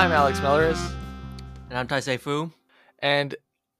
I'm Alex Melleris. And I'm Taisei Fu. And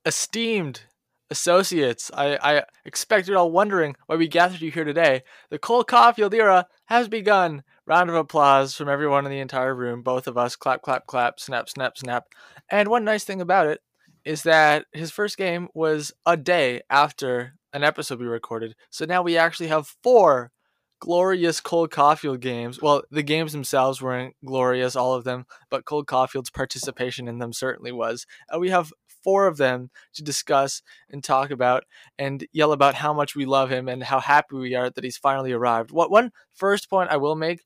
esteemed associates, I, I expect you're all wondering why we gathered you here today. The Cole Caufield era has begun. Round of applause from everyone in the entire room. Both of us clap, clap, clap, snap, snap, snap. And one nice thing about it is that his first game was a day after an episode we recorded. So now we actually have four glorious Cole Caufield games. Well, the games themselves weren't glorious, all of them, but Cole Caufield's participation in them certainly was. And we have four of them to discuss and talk about and yell about how much we love him and how happy we are that he's finally arrived. What one first point I will make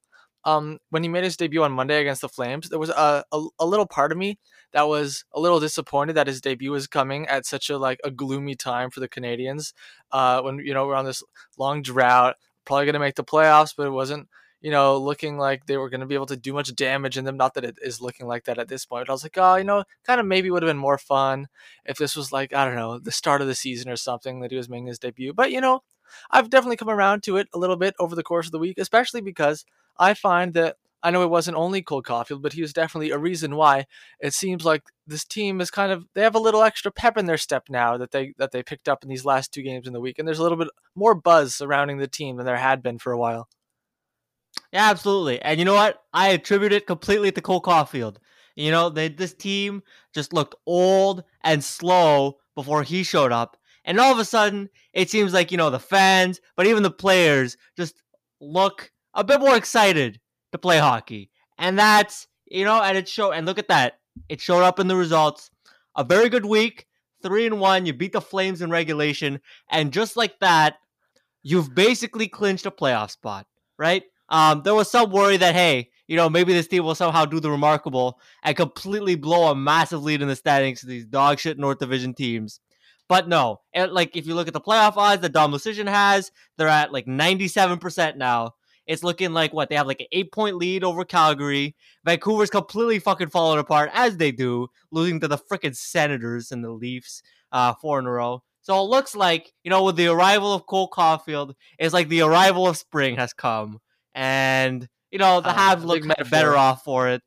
um, when he made his debut on Monday against the Flames, there was a, a, a little part of me that was a little disappointed that his debut was coming at such a like a gloomy time for the Canadiens. Uh, when you know we're on this long drought, probably going to make the playoffs, but it wasn't you know, looking like they were going to be able to do much damage in them. Not that it is looking like that at this point. But I was like, oh, you know, kind of maybe would have been more fun if this was like, I don't know, the start of the season or something that he was making his debut. But, you know, I've definitely come around to it a little bit over the course of the week, especially because I find that I know it wasn't only Cole Caufield, but he was definitely a reason why it seems like this team is kind of they have a little extra pep in their step now that they that they picked up in these last two games in the week, and there's a little bit more buzz surrounding the team than there had been for a while. Yeah, absolutely. And you know what? I attribute it completely to Cole Caufield. You know, they, this team just looked old and slow before he showed up. And all of a sudden, it seems like, you know, the fans, but even the players just look a bit more excited to play hockey. And that's, you know, and it showed, and look at that. It showed up in the results. A very good week, three and one. You beat the Flames in regulation. And just like that, you've basically clinched a playoff spot, right? Um, there was some worry that hey, you know, maybe this team will somehow do the remarkable and completely blow a massive lead in the standings to these dog shit North Division teams. But no, and like if you look at the playoff odds that Dom Luszczyszyn has, they're at like 97% now. It's looking like what they have like an eight point lead over Calgary. Vancouver's completely fucking falling apart as they do, losing to the freaking Senators and the Leafs uh, four in a row. So it looks like you know with the arrival of Cole Caufield, it's like the arrival of spring has come and you know the uh, Habs look better off for it.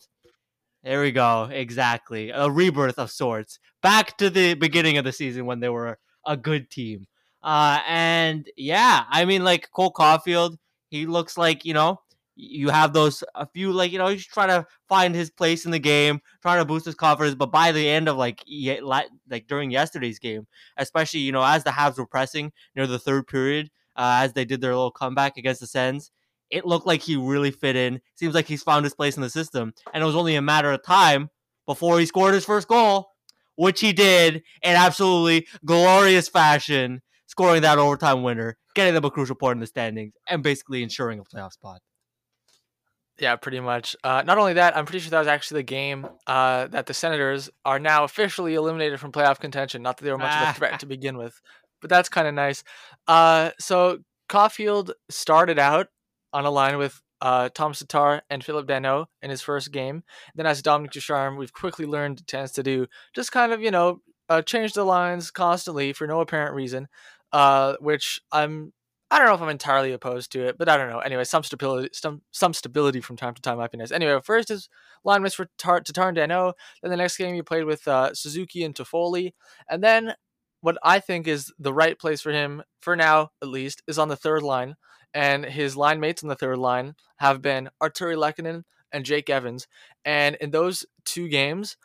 There we go. Exactly. A rebirth of sorts. Back to the beginning of the season when they were a good team. Uh, and yeah, I mean, like Cole Caufield, he looks like, you know, you have those, a few, like, you know, he's trying to find his place in the game, trying to boost his confidence. But by the end of, like, like during yesterday's game, especially, you know, as the Habs were pressing near the third period, uh, as they did their little comeback against the Sens, it looked like he really fit in. Seems like he's found his place in the system. And it was only a matter of time before he scored his first goal, which he did in absolutely glorious fashion, scoring that overtime winner, getting them a crucial point in the standings, and basically ensuring a playoff spot. Yeah, pretty much. Uh, not only that, I'm pretty sure that was actually the game uh, that the Senators are now officially eliminated from playoff contention. Not that they were much of a threat to begin with, but that's kind of nice. Uh, so Caufield started out on a line with uh, Tom Tatar and Phillip Danault in his first game. Then, as Dominique Ducharme, we've quickly learned tends to do, just kind of, you know, uh, change the lines constantly for no apparent reason, uh, which I'm. I don't know if I'm entirely opposed to it, but I don't know. Anyway, some stability, some some stability from time to time might be nice. Anyway, first is line was for Tar- Tatar and Danault. Then the next game you played with uh, Suzuki and Toffoli, and then what I think is the right place for him for now, at least, is on the third line and his line mates on the third line have been Artturi Lehkonen and Jake Evans. And in those two games,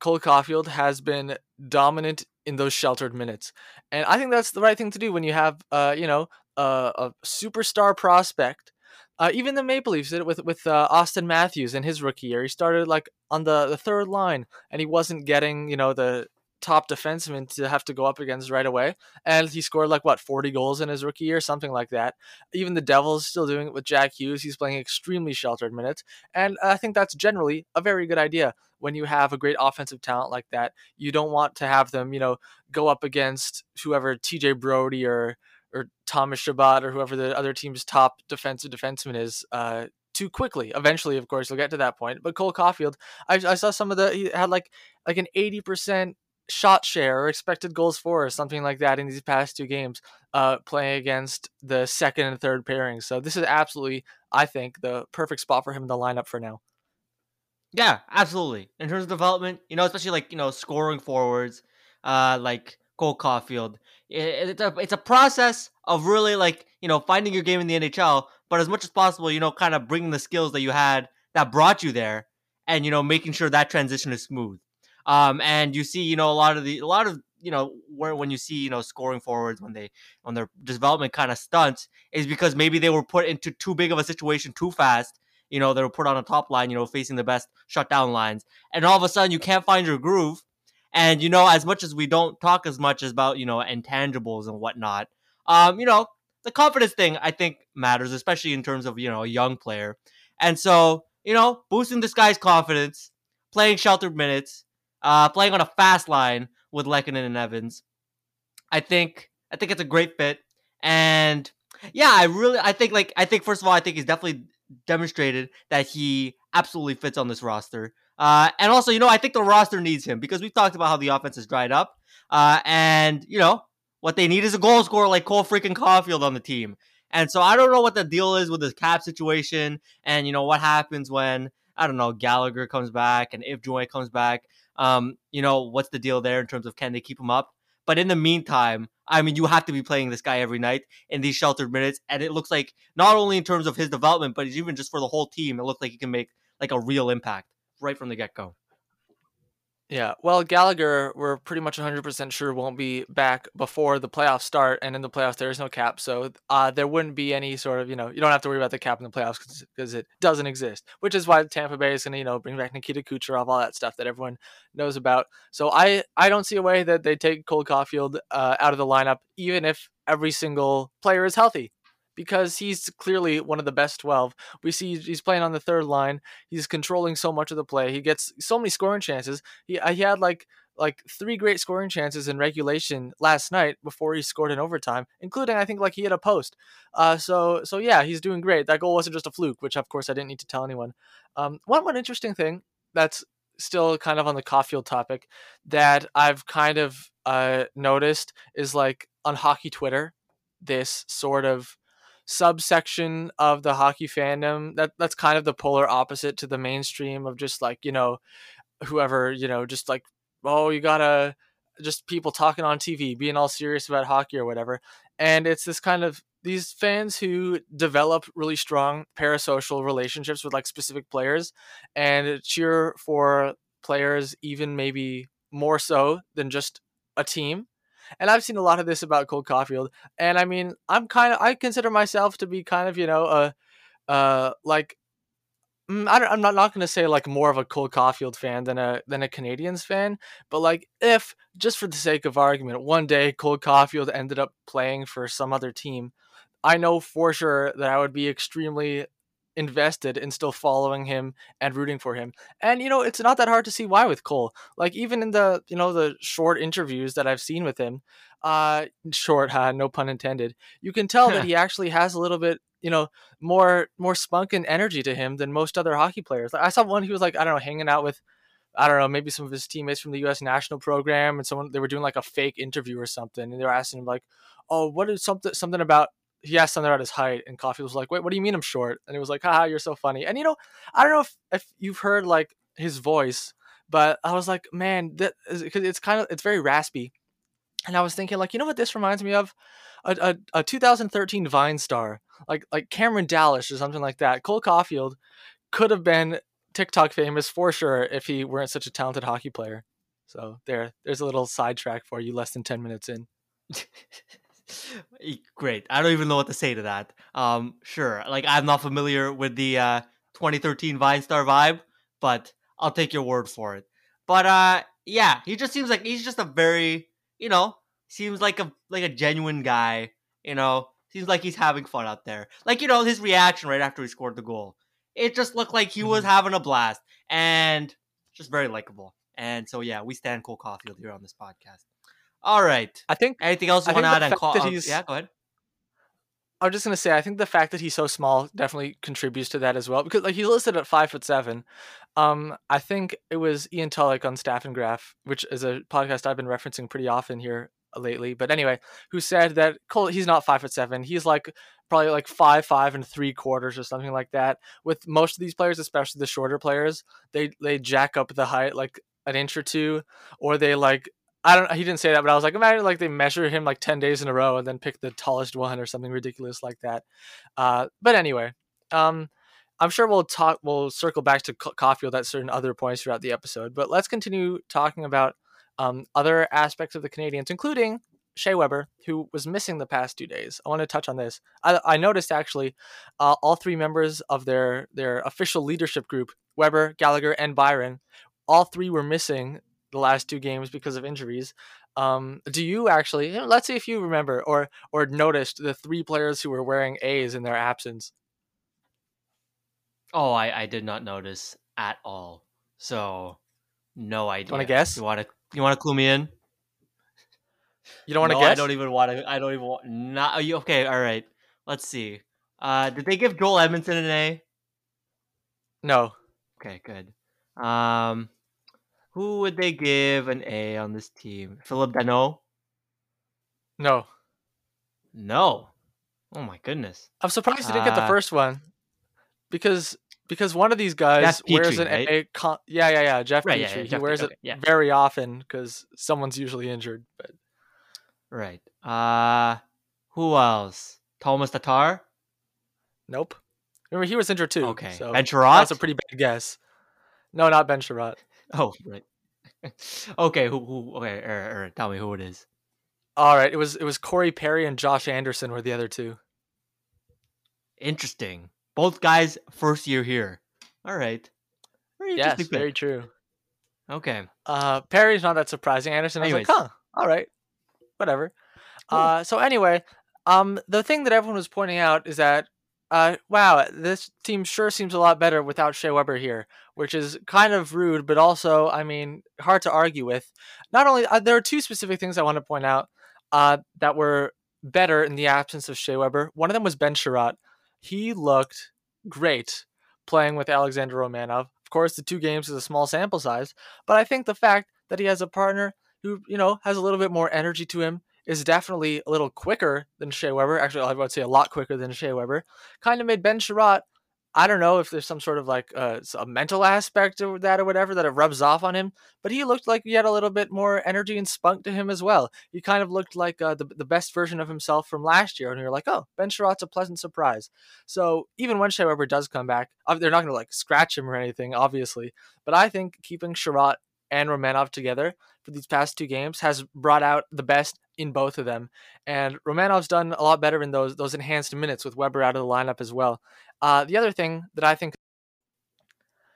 Cole Caufield has been dominant in those sheltered minutes. And I think that's the right thing to do when you have, uh, you know, uh, a superstar prospect. Uh, even the Maple Leafs did it with with uh, Auston Matthews in his rookie year. He started like on the, the third line, and he wasn't getting you know the top defenseman to have to go up against right away. And he scored like what 40 goals in his rookie year, something like that. Even the Devils still doing it with Jack Hughes. He's playing extremely sheltered minutes, and I think that's generally a very good idea when you have a great offensive talent like that. You don't want to have them, you know, go up against whoever TJ Brodie or or Thomas Chabot or whoever the other team's top defensive defenseman is. Uh, too quickly. Eventually, of course, you'll get to that point. But Cole Caufield, I, I saw some of the he had like like an eighty percent shot share or expected goals for or something like that in these past two games, uh, playing against the second and third pairings. So this is absolutely, I think, the perfect spot for him in the lineup for now. Yeah, absolutely. In terms of development, you know, especially like you know scoring forwards, uh, like Cole Caufield, it's a it's a process of really like you know finding your game in the NHL, but as much as possible, you know, kind of bringing the skills that you had that brought you there, and you know making sure that transition is smooth. Um, and you see, you know, a lot of the a lot of you know where when you see you know scoring forwards when they when their development kind of stunts is because maybe they were put into too big of a situation too fast you know they were put on a top line you know facing the best shutdown lines and all of a sudden you can't find your groove and you know as much as we don't talk as much as about you know intangibles and whatnot um you know the confidence thing i think matters especially in terms of you know a young player and so you know boosting this guy's confidence playing sheltered minutes uh playing on a fast line with Lehkonen and Evans. I think I think it's a great fit, and yeah, I really I think like I think first of all I think he's definitely demonstrated that he absolutely fits on this roster. Uh, and also, you know, I think the roster needs him because we've talked about how the offense has dried up. Uh, and you know what they need is a goal scorer like Cole freaking Caufield on the team. And so I don't know what the deal is with the cap situation, and you know what happens when I don't know Gallagher comes back and if Joy comes back. Um, you know, what's the deal there in terms of can they keep him up? But in the meantime, I mean, you have to be playing this guy every night in these sheltered minutes. And it looks like not only in terms of his development, but even just for the whole team, it looks like he can make like a real impact right from the get go. Yeah, well, Gallagher, we're pretty much 100% sure won't be back before the playoffs start, and in the playoffs there is no cap, so uh, there wouldn't be any sort of, you know, you don't have to worry about the cap in the playoffs because it doesn't exist. Which is why Tampa Bay is going to, you know, bring back Nikita Kucherov, all that stuff that everyone knows about. So I, I don't see a way that they take Cole Caufield uh, out of the lineup, even if every single player is healthy because he's clearly one of the best 12. We see he's playing on the third line. He's controlling so much of the play. He gets so many scoring chances. He uh, he had like like three great scoring chances in regulation last night before he scored in overtime, including I think like he hit a post. Uh, so so yeah, he's doing great. That goal wasn't just a fluke, which of course I didn't need to tell anyone. Um, one one interesting thing that's still kind of on the Caufield topic that I've kind of uh, noticed is like on hockey Twitter, this sort of subsection of the hockey fandom that that's kind of the polar opposite to the mainstream of just like you know whoever you know just like oh you gotta just people talking on tv being all serious about hockey or whatever. And it's this kind of these fans who develop really strong parasocial relationships with like specific players and cheer for players even maybe more so than just a team and I've seen a lot of this about Cole Caufield. And I mean, I'm kind of I consider myself to be kind of you know a uh like mm, I am not not going to say like more of a Cole Caufield fan than a than a Canadiens fan, but like if just for the sake of argument, one day Cole Caufield ended up playing for some other team, I know for sure that I would be extremely invested in still following him and rooting for him. And you know, it's not that hard to see why with Cole. Like even in the you know the short interviews that I've seen with him, uh, short, uh, no pun intended. You can tell that he actually has a little bit you know more more spunk and energy to him than most other hockey players. Like, I saw one he was like I don't know hanging out with. I don't know, maybe some of his teammates from the U.S. national program, and someone they were doing like a fake interview or something, and they were asking him like, "Oh, what is something something about he asked something about his height, and Coffee was like, "Wait, what do you mean I'm short?" And he was like, "Haha, you're so funny." And you know, I don't know if if you've heard like his voice, but I was like, man, that because it's kind of it's very raspy, and I was thinking like, you know what this reminds me of? A, a, a 2013 Vine star, like like Cameron Dallas or something like that. Cole Caufield could have been TikTok famous for sure if he weren't such a talented hockey player. So there, there's a little sidetrack for you, less than 10 minutes in. Great. I don't even know what to say to that. Um, sure. Like I'm not familiar with the uh 2013 Vine Star vibe, but I'll take your word for it. But uh yeah, he just seems like he's just a very, you know, seems like a like a genuine guy, you know. Seems like he's having fun out there. Like, you know, his reaction right after he scored the goal. It just looked like he was mm-hmm. having a blast and just very likable. And so yeah, we stand Cole Caufield here on this podcast. All right. I think anything else you want to add? And call, that he's, yeah, go ahead. I was just gonna say, I think the fact that he's so small definitely contributes to that as well. Because like he's listed at five foot seven. Um, I think it was Ian Tulloch on Staff and Graph, which is a podcast I've been referencing pretty often here lately. But anyway, who said that Cole he's not five foot seven. He's like probably like five five and three quarters or something like that. With most of these players, especially the shorter players, they they jack up the height like an inch or two, or they like I don't. He didn't say that, but I was like, imagine like they measure him like ten days in a row and then pick the tallest one or something ridiculous like that. Uh, but anyway, um, I'm sure we'll talk. We'll circle back to Caufield at certain other points throughout the episode. But let's continue talking about um, other aspects of the Canadiens, including Shea Weber, who was missing the past two days. I want to touch on this. I, I noticed actually uh, all three members of their their official leadership group, Weber, Gallagher, and Byron, all three were missing the last two games because of injuries. Um, do you actually? Let's see if you remember or or noticed the three players who were wearing A's in their absence. Oh, I, I did not notice at all. So, no idea. Want to guess? You want to you want to clue me in? You don't want to no, guess? I don't even want to. I don't even want. Not you. Okay, all right. Let's see. Uh, did they give Joel Edmundson an A? No. Okay, good. Um, who would they give an A on this team? Phillip Danault? No. No. Oh my goodness. I'm surprised you didn't uh, get the uh, first one. Because because one of these guys Petry, wears an right? A, yeah yeah yeah Jeff right, Petry. Yeah, yeah, he Jeff wears Petry, it very often because someone's usually injured. But right. Uh who else? Tomas Tatar? Nope. Remember he was injured too. Okay. So ben Chiarot? That's a pretty bad guess. No, not Ben Chiarot. Oh, right. okay, who, who okay, er, er, tell me who it is. All right, it was it was Corey Perry and Josh Anderson were the other two. Interesting. Both guys first year here. All right. Very yes, very true. Okay. Uh, Perry's not that surprising. Anderson was like, huh, all right, whatever. Cool. Uh, so anyway, um, the thing that everyone was pointing out is that uh, wow, this team sure seems a lot better without Shea Weber here, which is kind of rude, but also, I mean, hard to argue with. Not only uh, there are two specific things I want to point out uh, that were better in the absence of Shea Weber. One of them was Ben Chiarot. He looked great playing with Alexander Romanov. Of course, the two games is a small sample size, but I think the fact that he has a partner who, you know, has a little bit more energy to him, is definitely a little quicker than Shea Weber. Actually, I would say a lot quicker than Shea Weber. Kind of made Ben Chiarot. I don't know if there's some sort of like uh, a mental aspect of that or whatever that it rubs off on him, but he looked like he had a little bit more energy and spunk to him as well. He kind of looked like uh, the, the best version of himself from last year, and you're like, oh, Ben Chiarot's a pleasant surprise. So even when Shea Weber does come back, they're not going to like scratch him or anything, obviously, but I think keeping Chiarot and Romanov together for these past two games has brought out the best in both of them. And Romanov's done a lot better in those those enhanced minutes with Weber out of the lineup as well. Uh, the other thing that I think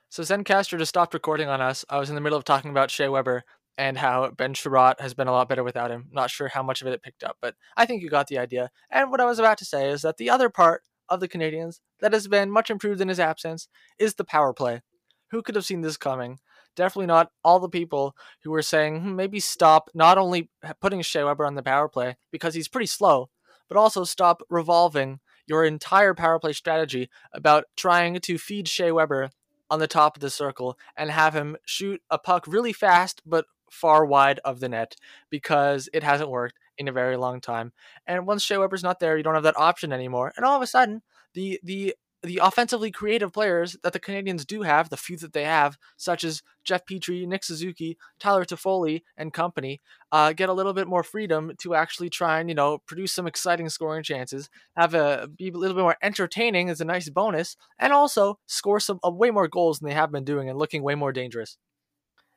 so Zencastr just stopped recording on us. I was in the middle of talking about Shea Weber and how Ben Chiarot has been a lot better without him. Not sure how much of it it picked up, but I think you got the idea. And what I was about to say is that the other part of the Canadiens that has been much improved in his absence is the power play. Who could have seen this coming? Definitely not all the people who were saying hmm, maybe stop not only putting Shea Weber on the power play because he's pretty slow, but also stop revolving your entire power play strategy about trying to feed Shea Weber on the top of the circle and have him shoot a puck really fast but far wide of the net because it hasn't worked in a very long time. And once Shea Weber's not there, you don't have that option anymore. And all of a sudden, the the the offensively creative players that the Canadiens do have, the few that they have, such as Jeff Petry, Nick Suzuki, Tyler Toffoli, and company, uh, get a little bit more freedom to actually try and you know produce some exciting scoring chances, have a be a little bit more entertaining as a nice bonus, and also score some uh, way more goals than they have been doing and looking way more dangerous.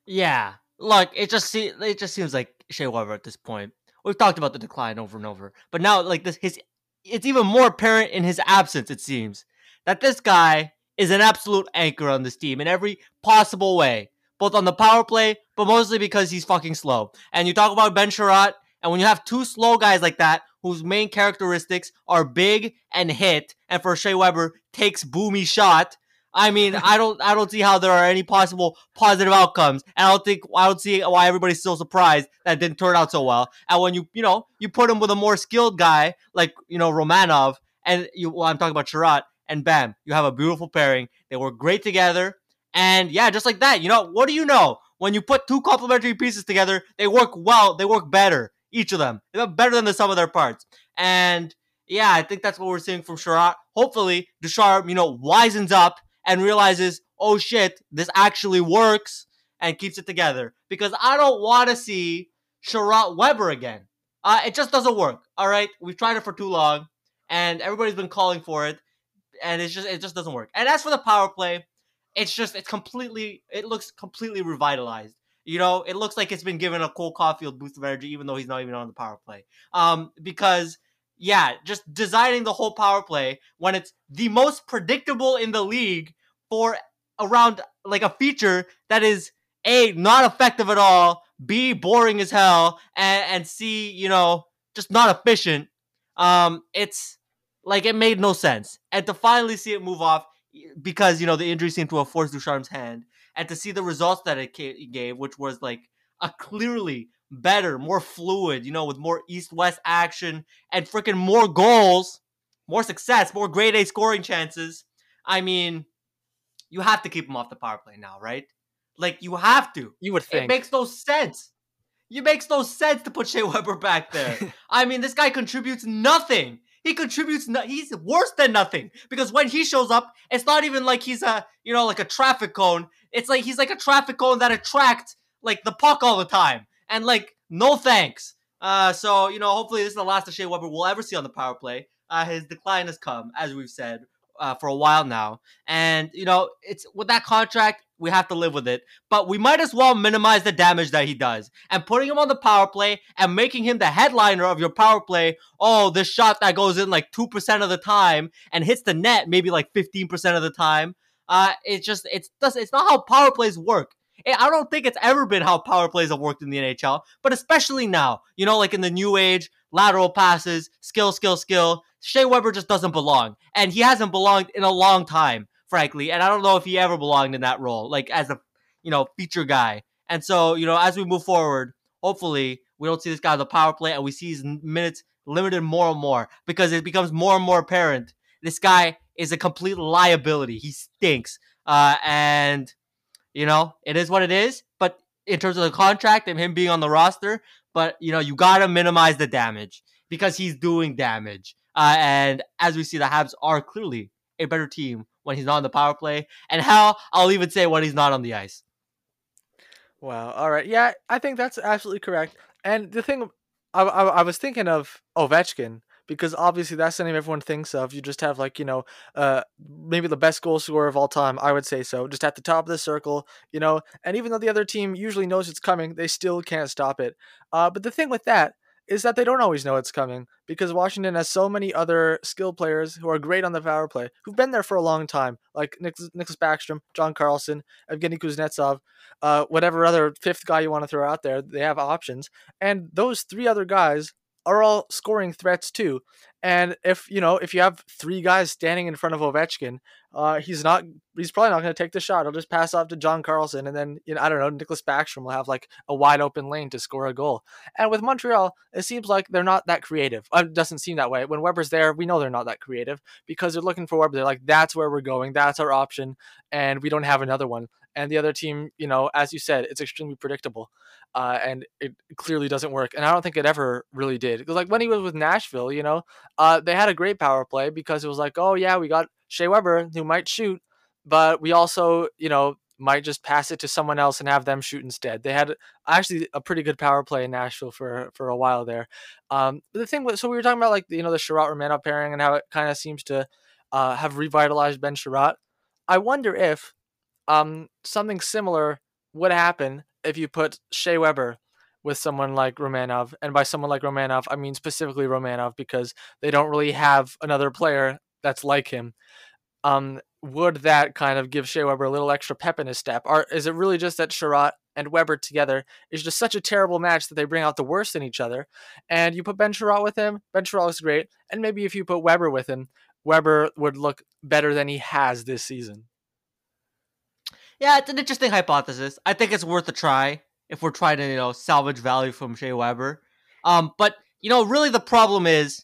Yeah, look, it just see, it just seems like Shea Weber at this point. We've talked about the decline over and over, but now like this, his it's even more apparent in his absence. It seems that this guy is an absolute anchor on this team in every possible way, both on the power play, but mostly because he's fucking slow. And you talk about Ben Chiarot, and when you have two slow guys like that, whose main characteristics are big and hit, and for Shea Weber takes boomy shot. I mean, I don't, I don't see how there are any possible positive outcomes, and I don't think, I don't see why everybody's still surprised that didn't turn out so well. And when you, you know, you put him with a more skilled guy like you know Romanov, and you, well, I'm talking about Chiarot, and bam, you have a beautiful pairing. They work great together. And yeah, just like that, you know, what do you know? When you put two complementary pieces together, they work well, they work better each of them. They're better than the sum of their parts. And yeah, I think that's what we're seeing from Chiarot. Hopefully, Ducharme, you know, wisens up and realizes, oh shit, this actually works and keeps it together. Because I don't want to see Chiarot Weber again. Uh, it just doesn't work. All right, we've tried it for too long, and everybody's been calling for it, and it's just it just doesn't work. And as for the power play, it's just it's completely it looks completely revitalized. You know, it looks like it's been given a Cole Caufield boost of energy, even though he's not even on the power play. Um, because yeah, just designing the whole power play when it's the most predictable in the league for around like a feature that is a not effective at all, b boring as hell, and and c you know just not efficient. Um, it's like it made no sense, and to finally see it move off because you know the injury seemed to have forced Ducharme's hand, and to see the results that it gave, which was like a clearly better, more fluid, you know, with more east west action and freaking more goals, more success, more grade A scoring chances. I mean, you have to keep him off the power play now, right? Like you have to. You would think. It makes no sense. It makes no sense to put Shea Weber back there. I mean, this guy contributes nothing. He contributes. No- he's worse than nothing because when he shows up, it's not even like he's a you know like a traffic cone. It's like he's like a traffic cone that attracts like the puck all the time and like no thanks. Uh, so you know, hopefully this is the last of Shea Weber we'll ever see on the power play. Uh, his decline has come, as we've said, uh, for a while now, and you know, it's with that contract, we have to live with it. But we might as well minimize the damage that he does, and putting him on the power play and making him the headliner of your power play. Oh, this shot that goes in like two percent of the time and hits the net maybe like fifteen percent of the time. Uh, it's just it's it's not how power plays work. I don't think it's ever been how power plays have worked in the NHL, but especially now, you know, like in the new age, lateral passes, skill, skill, skill. Shea Weber just doesn't belong, and he hasn't belonged in a long time, frankly. And I don't know if he ever belonged in that role, like as a, you know, feature guy. And so, you know, as we move forward, hopefully we don't see this guy on the power play, and we see his minutes limited more and more because it becomes more and more apparent this guy is a complete liability. He stinks, uh, and you know, it is what it is. But in terms of the contract and him being on the roster, but you know, you gotta minimize the damage because he's doing damage. Uh, and as we see, the Habs are clearly a better team when he's not on the power play. And how I'll even say when he's not on the ice. Wow. All right. Yeah, I think that's absolutely correct. And the thing, I, I, I was thinking of Ovechkin because obviously that's the name everyone thinks of. You just have like you know, uh, maybe the best goal scorer of all time. I would say so. Just at the top of the circle, you know. And even though the other team usually knows it's coming, they still can't stop it. Uh, but the thing with that is that they don't always know it's coming because Washington has so many other skilled players who are great on the power play, who've been there for a long time, like Nicholas, Backstrom, John Carlson, Evgeny Kuznetsov, uh, whatever other fifth guy you want to throw out there. They have options, and those three other guys are all scoring threats too. And if you know, if you have three guys standing in front of Ovechkin, uh, he's not. He's probably not going to take the shot. He'll just pass off to John Carlson, and then you know, I don't know. Nicholas Backstrom will have like a wide open lane to score a goal. And with Montreal, it seems like they're not that creative. Uh, it doesn't seem that way. When Weber's there, we know they're not that creative because they're looking for Weber. They're like, that's where we're going. That's our option, and we don't have another one and the other team, you know, as you said, it's extremely predictable, uh, and it clearly doesn't work. And I don't think it ever really did. Because like when he was with Nashville, you know, uh, they had a great power play because it was like, oh yeah, we got Shea Weber who might shoot, but we also, you know, might just pass it to someone else and have them shoot instead. They had actually a pretty good power play in Nashville for for a while there. Um, the thing was, so we were talking about like you know the Chiarot Romanov pairing and how it kind of seems to uh, have revitalized Ben Chiarot. I wonder if um, something similar would happen if you put Shea Weber with someone like Romanov. And by someone like Romanov, I mean specifically Romanov because they don't really have another player that's like him. Um, would that kind of give Shea Weber a little extra pep in his step? Or is it really just that Chiarot and Weber together is just such a terrible match that they bring out the worst in each other? And you put Ben Chiarot with him, Ben Chiarot is great. And maybe if you put Weber with him, Weber would look better than he has this season yeah, it's an interesting hypothesis. I think it's worth a try if we're trying to, you know, salvage value from Shea Weber. Um, but you know, really the problem is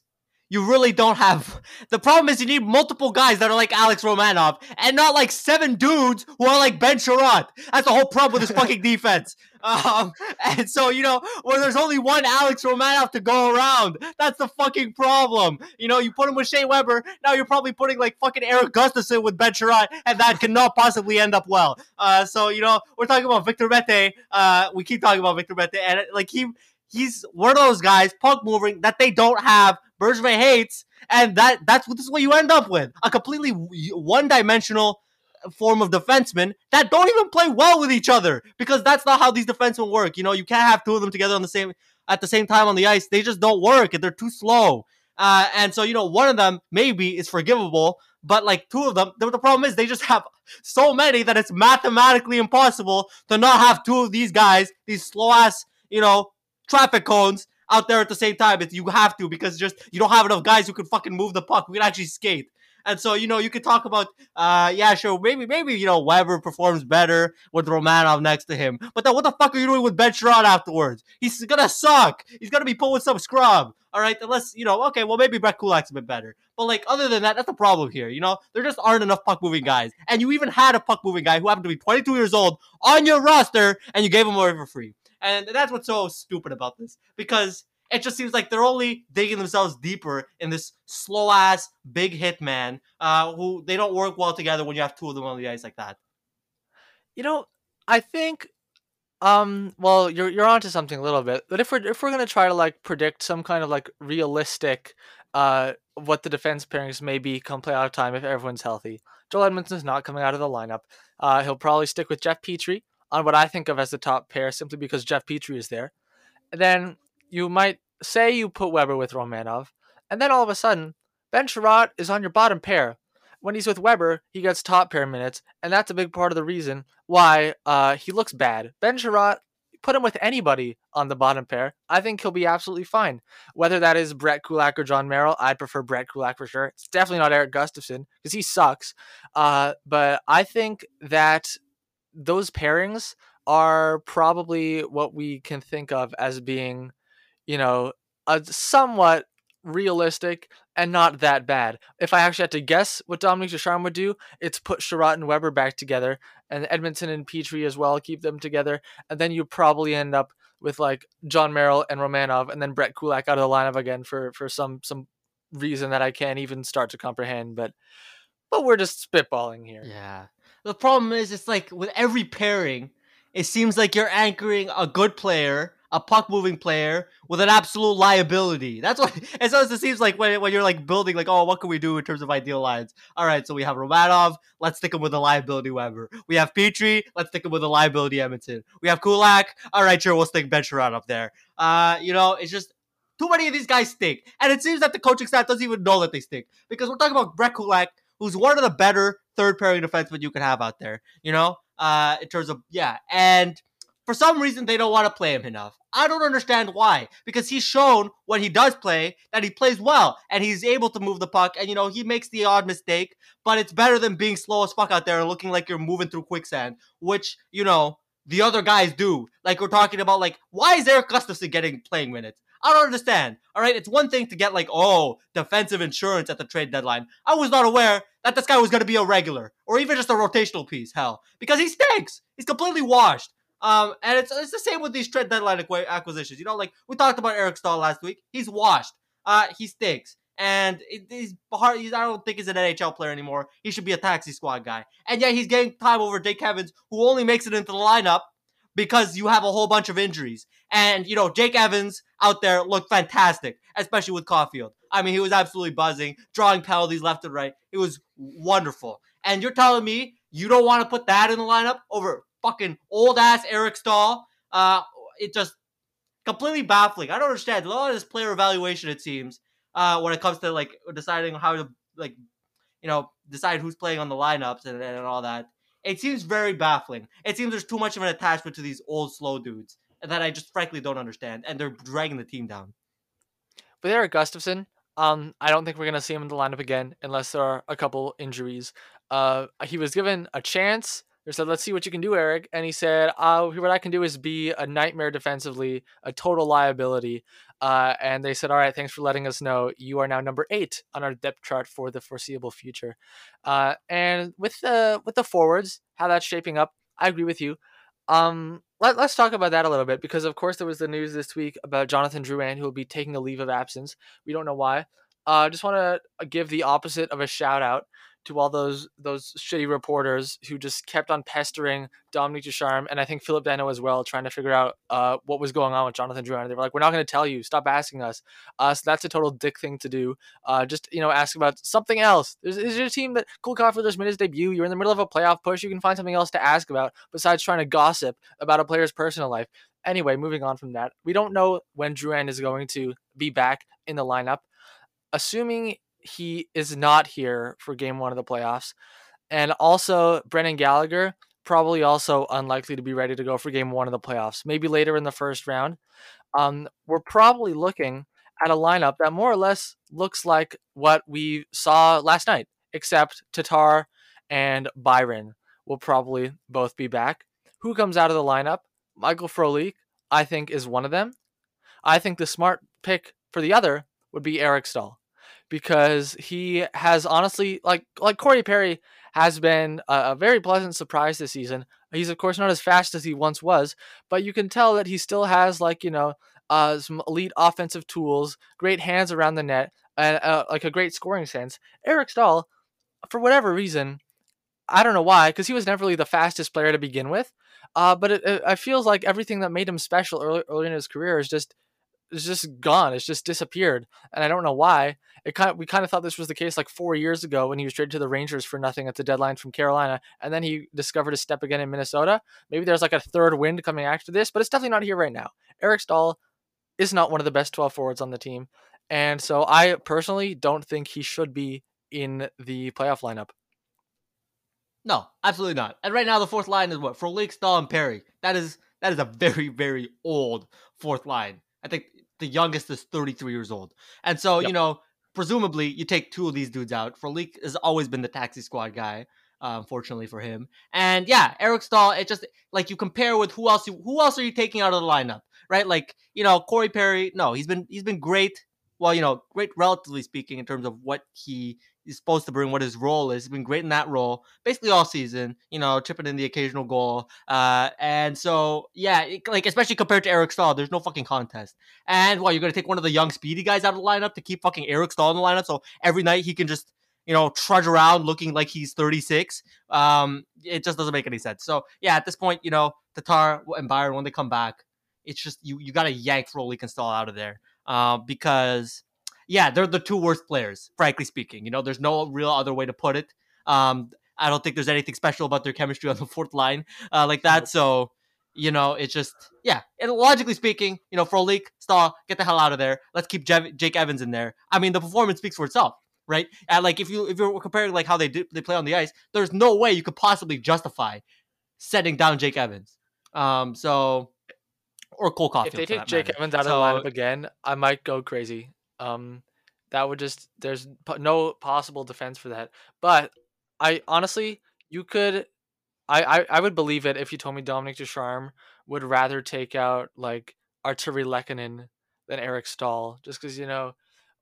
you really don't have. The problem is you need multiple guys that are like Alex Romanov and not like seven dudes who are like Ben Chiarot. That's the whole problem with this fucking defense. Um, and so, you know, where there's only one Alex Romanov to go around, that's the fucking problem. You know, you put him with Shea Weber, now you're probably putting like fucking Erik Gustafsson with Ben Chiarot, and that cannot possibly end up well. Uh, so, you know, we're talking about Victor Mete. Uh, we keep talking about Victor Mete, and like he he's one of those guys, puck moving, that they don't have. Bergevin hates, and that that's what this is what you end up with a completely one dimensional form of defensemen that don't even play well with each other because that's not how these defensemen work. You know, you can't have two of them together on the same at the same time on the ice. They just don't work and they're too slow. Uh, and so you know, one of them maybe is forgivable, but like two of them, the, the problem is they just have so many that it's mathematically impossible to not have two of these guys, these slow ass, you know, traffic cones out there at the same time. It's, you have to because just you don't have enough guys who can fucking move the puck. We can actually skate. And so, you know, you could talk about, uh, yeah, sure, maybe, maybe, you know, Weber performs better with Romanov next to him. But then what the fuck are you doing with Ben Chiarot afterwards? He's gonna suck. He's gonna be pulling some scrub. All right, unless, you know, okay, well, maybe Brett Kulak's a bit better. But, like, other than that, that's the problem here. You know, there just aren't enough puck moving guys. And you even had a puck moving guy who happened to be 22 years old on your roster, and you gave him away for free. And that's what's so stupid about this. Because it just seems like they're only digging themselves deeper in this slow ass big hit man uh, who they don't work well together when you have two of them on the ice like that. You know, I think um well you're you're onto something a little bit. But if we're if we're gonna try to like predict some kind of like realistic uh what the defense pairings may be come playoff time if everyone's healthy. Joel Edmundson's not coming out of the lineup. Uh, he'll probably stick with Jeff Petry on what I think of as the top pair simply because Jeff Petry is there. And then you might say you put Weber with Romanov, and then all of a sudden, Ben Chiarot is on your bottom pair. When he's with Weber, he gets top pair minutes, and that's a big part of the reason why uh, he looks bad. Ben Chiarot, put him with anybody on the bottom pair. I think he'll be absolutely fine. Whether that is Brett Kulak or Jon Merrill, I'd prefer Brett Kulak for sure. It's definitely not Erik Gustafsson because he sucks. Uh, but I think that those pairings are probably what we can think of as being you know, a somewhat realistic and not that bad. If I actually had to guess what Dominique Ducharme would do, it's put Chiarot and Weber back together, and Edmundson and Petry as well, keep them together, and then you probably end up with like Jon Merrill and Romanov, and then Brett Kulak out of the lineup again for for some some reason that I can't even start to comprehend. But but we're just spitballing here. Yeah. The problem is, it's like with every pairing, it seems like you're anchoring a good player a puck moving player with an absolute liability. That's what it so it seems like when, when you're like building like, oh, what can we do in terms of ideal lines? All right, so we have Romanov, let's stick him with a liability Weber. We have Petry, let's stick him with a liability Edmonton. We have Kulak, all right, sure, we'll stick Ben up there. Uh, you know, it's just too many of these guys stink. And it seems that the coaching staff doesn't even know that they stink. Because we're talking about Brett Kulak, who's one of the better third pairing defensemen you can have out there, you know? Uh, in terms of yeah, and for some reason they don't want to play him enough. I don't understand why. Because he's shown when he does play that he plays well and he's able to move the puck and you know he makes the odd mistake, but it's better than being slow as fuck out there and looking like you're moving through quicksand, which, you know, the other guys do. Like we're talking about like why is Erik Gustafsson getting playing minutes? I don't understand. All right, it's one thing to get like, oh, defensive insurance at the trade deadline. I was not aware that this guy was going to be a regular or even just a rotational piece. Hell, because he stinks. He's completely washed. Um, and it's it's the same with these trade deadline acquisitions. You know, like we talked about Eric Staal last week. He's washed. Uh, he stinks. And he's hard. He's, I don't think he's an NHL player anymore. He should be a taxi squad guy. And yet he's getting time over Jake Evans, who only makes it into the lineup because you have a whole bunch of injuries. And you know, Jake Evans out there looked fantastic, especially with Caufield. I mean, he was absolutely buzzing, drawing penalties left and right. It was wonderful. And you're telling me you don't want to put that in the lineup over fucking old ass Eric Staal. Uh, it just completely baffling. I don't understand. A lot of this player evaluation, it seems, uh, when it comes to like deciding how to like, you know, decide who's playing on the lineups and, and all that. It seems very baffling. It seems there's too much of an attachment to these old slow dudes that I just frankly don't understand, and they're dragging the team down. But Erik Gustafsson, um, I don't think we're gonna see him in the lineup again unless there are a couple injuries. Uh, he was given a chance They said, "Let's see what you can do, Eric." And he said, uh, "What I can do is be a nightmare defensively, a total liability." Uh, and they said, "All right, thanks for letting us know. You are now number eight on our depth chart for the foreseeable future." Uh, and with the with the forwards, how that's shaping up, I agree with you. Um, let, us talk about that a little bit because, of course, there was the news this week about Jonathan Drouin, who will be taking a leave of absence. We don't know why. I uh, just want to give the opposite of a shout out to all those those shitty reporters who just kept on pestering Dominique Ducharme and I think Phillip Danault as well, trying to figure out uh, what was going on with Jonathan Drouin. They were like, "We're not going to tell you. Stop asking us." Uh, so that's a total dick thing to do. Uh, just you know, ask about something else. There's, is your team that Cole Caufield just made his debut? You're in the middle of a playoff push. You can find something else to ask about besides trying to gossip about a player's personal life. Anyway, moving on from that, we don't know when Drouin is going to be back in the lineup. Assuming he is not here for game one of the playoffs. And also, Brendan Gallagher, probably also unlikely to be ready to go for game one of the playoffs, maybe later in the first round. Um, we're probably looking at a lineup that more or less looks like what we saw last night, except Tatar and Byron will probably both be back. Who comes out of the lineup? Michael Frolik, I think, is one of them. I think the smart pick for the other would be Eric Staal because he has honestly like like Corey Perry has been a, a, very pleasant surprise this season. He's of course not as fast as he once was, but you can tell that he still has like you know uh, some elite offensive tools, great hands around the net, and uh, like a great scoring sense. Eric Staal, for whatever reason, I don't know why, because he was never really the fastest player to begin with. Uh, but it, it, it, feels like everything that made him special early, early in his career is just it's just gone. It's just disappeared, and I don't know why. It kind of, we kind of thought this was the case like four years ago when he was traded to the Rangers for nothing at the deadline from Carolina, and then he discovered a step again in Minnesota. Maybe there's like a third wind coming after this, but it's definitely not here right now. Eric Staal is not one of the best 12 forwards on the team, and so I personally don't think he should be in the playoff lineup. No, absolutely not. And right now the fourth line is what Frolik, Staal, and Perry. That is that is a very very old fourth line. I think the youngest is 33 years old. And so, yep. you know, presumably you take two of these dudes out. Frolik has always been the taxi squad guy. Uh, unfortunately for him, and yeah, Eric Staal. It just like you compare with who else? You, who else are you taking out of the lineup? Right, like you know Corey Perry. No, he's been he's been great. Well, you know, great relatively speaking in terms of what he he's supposed to bring, what his role is. He's been great in that role basically all season, you know, chipping in the occasional goal. Uh, and so, yeah, like, especially compared to Eric Staal, there's no fucking contest. And well, you're going to take one of the young, speedy guys out of the lineup to keep fucking Eric Staal in the lineup. So every night he can just, you know, trudge around looking like he's 36. Um, it just doesn't make any sense. So, yeah, at this point, you know, Tatar and Byron, when they come back, it's just you, you got to yank Frolik and Staal out of there uh, because yeah, they're the two worst players, frankly speaking. You know, there's no real other way to put it. Um, I don't think there's anything special about their chemistry on the fourth line uh, like that. So, you know, it's just yeah. And logically speaking, you know, Frolik, Staal, get the hell out of there. Let's keep Jake Evans in there. I mean, the performance speaks for itself, right? And like if you if you're comparing like how they do, they play on the ice, there's no way you could possibly justify setting down Jake Evans. Um, so or Cole Caufield. If they take Jake matter. Evans out so, of the lineup again, I might go crazy. Um, that would just there's no possible defense for that. But I honestly, you could, I I, I would believe it if you told me Dominique Ducharme would rather take out like Artturi Lehkonen than Eric Staal, just because you know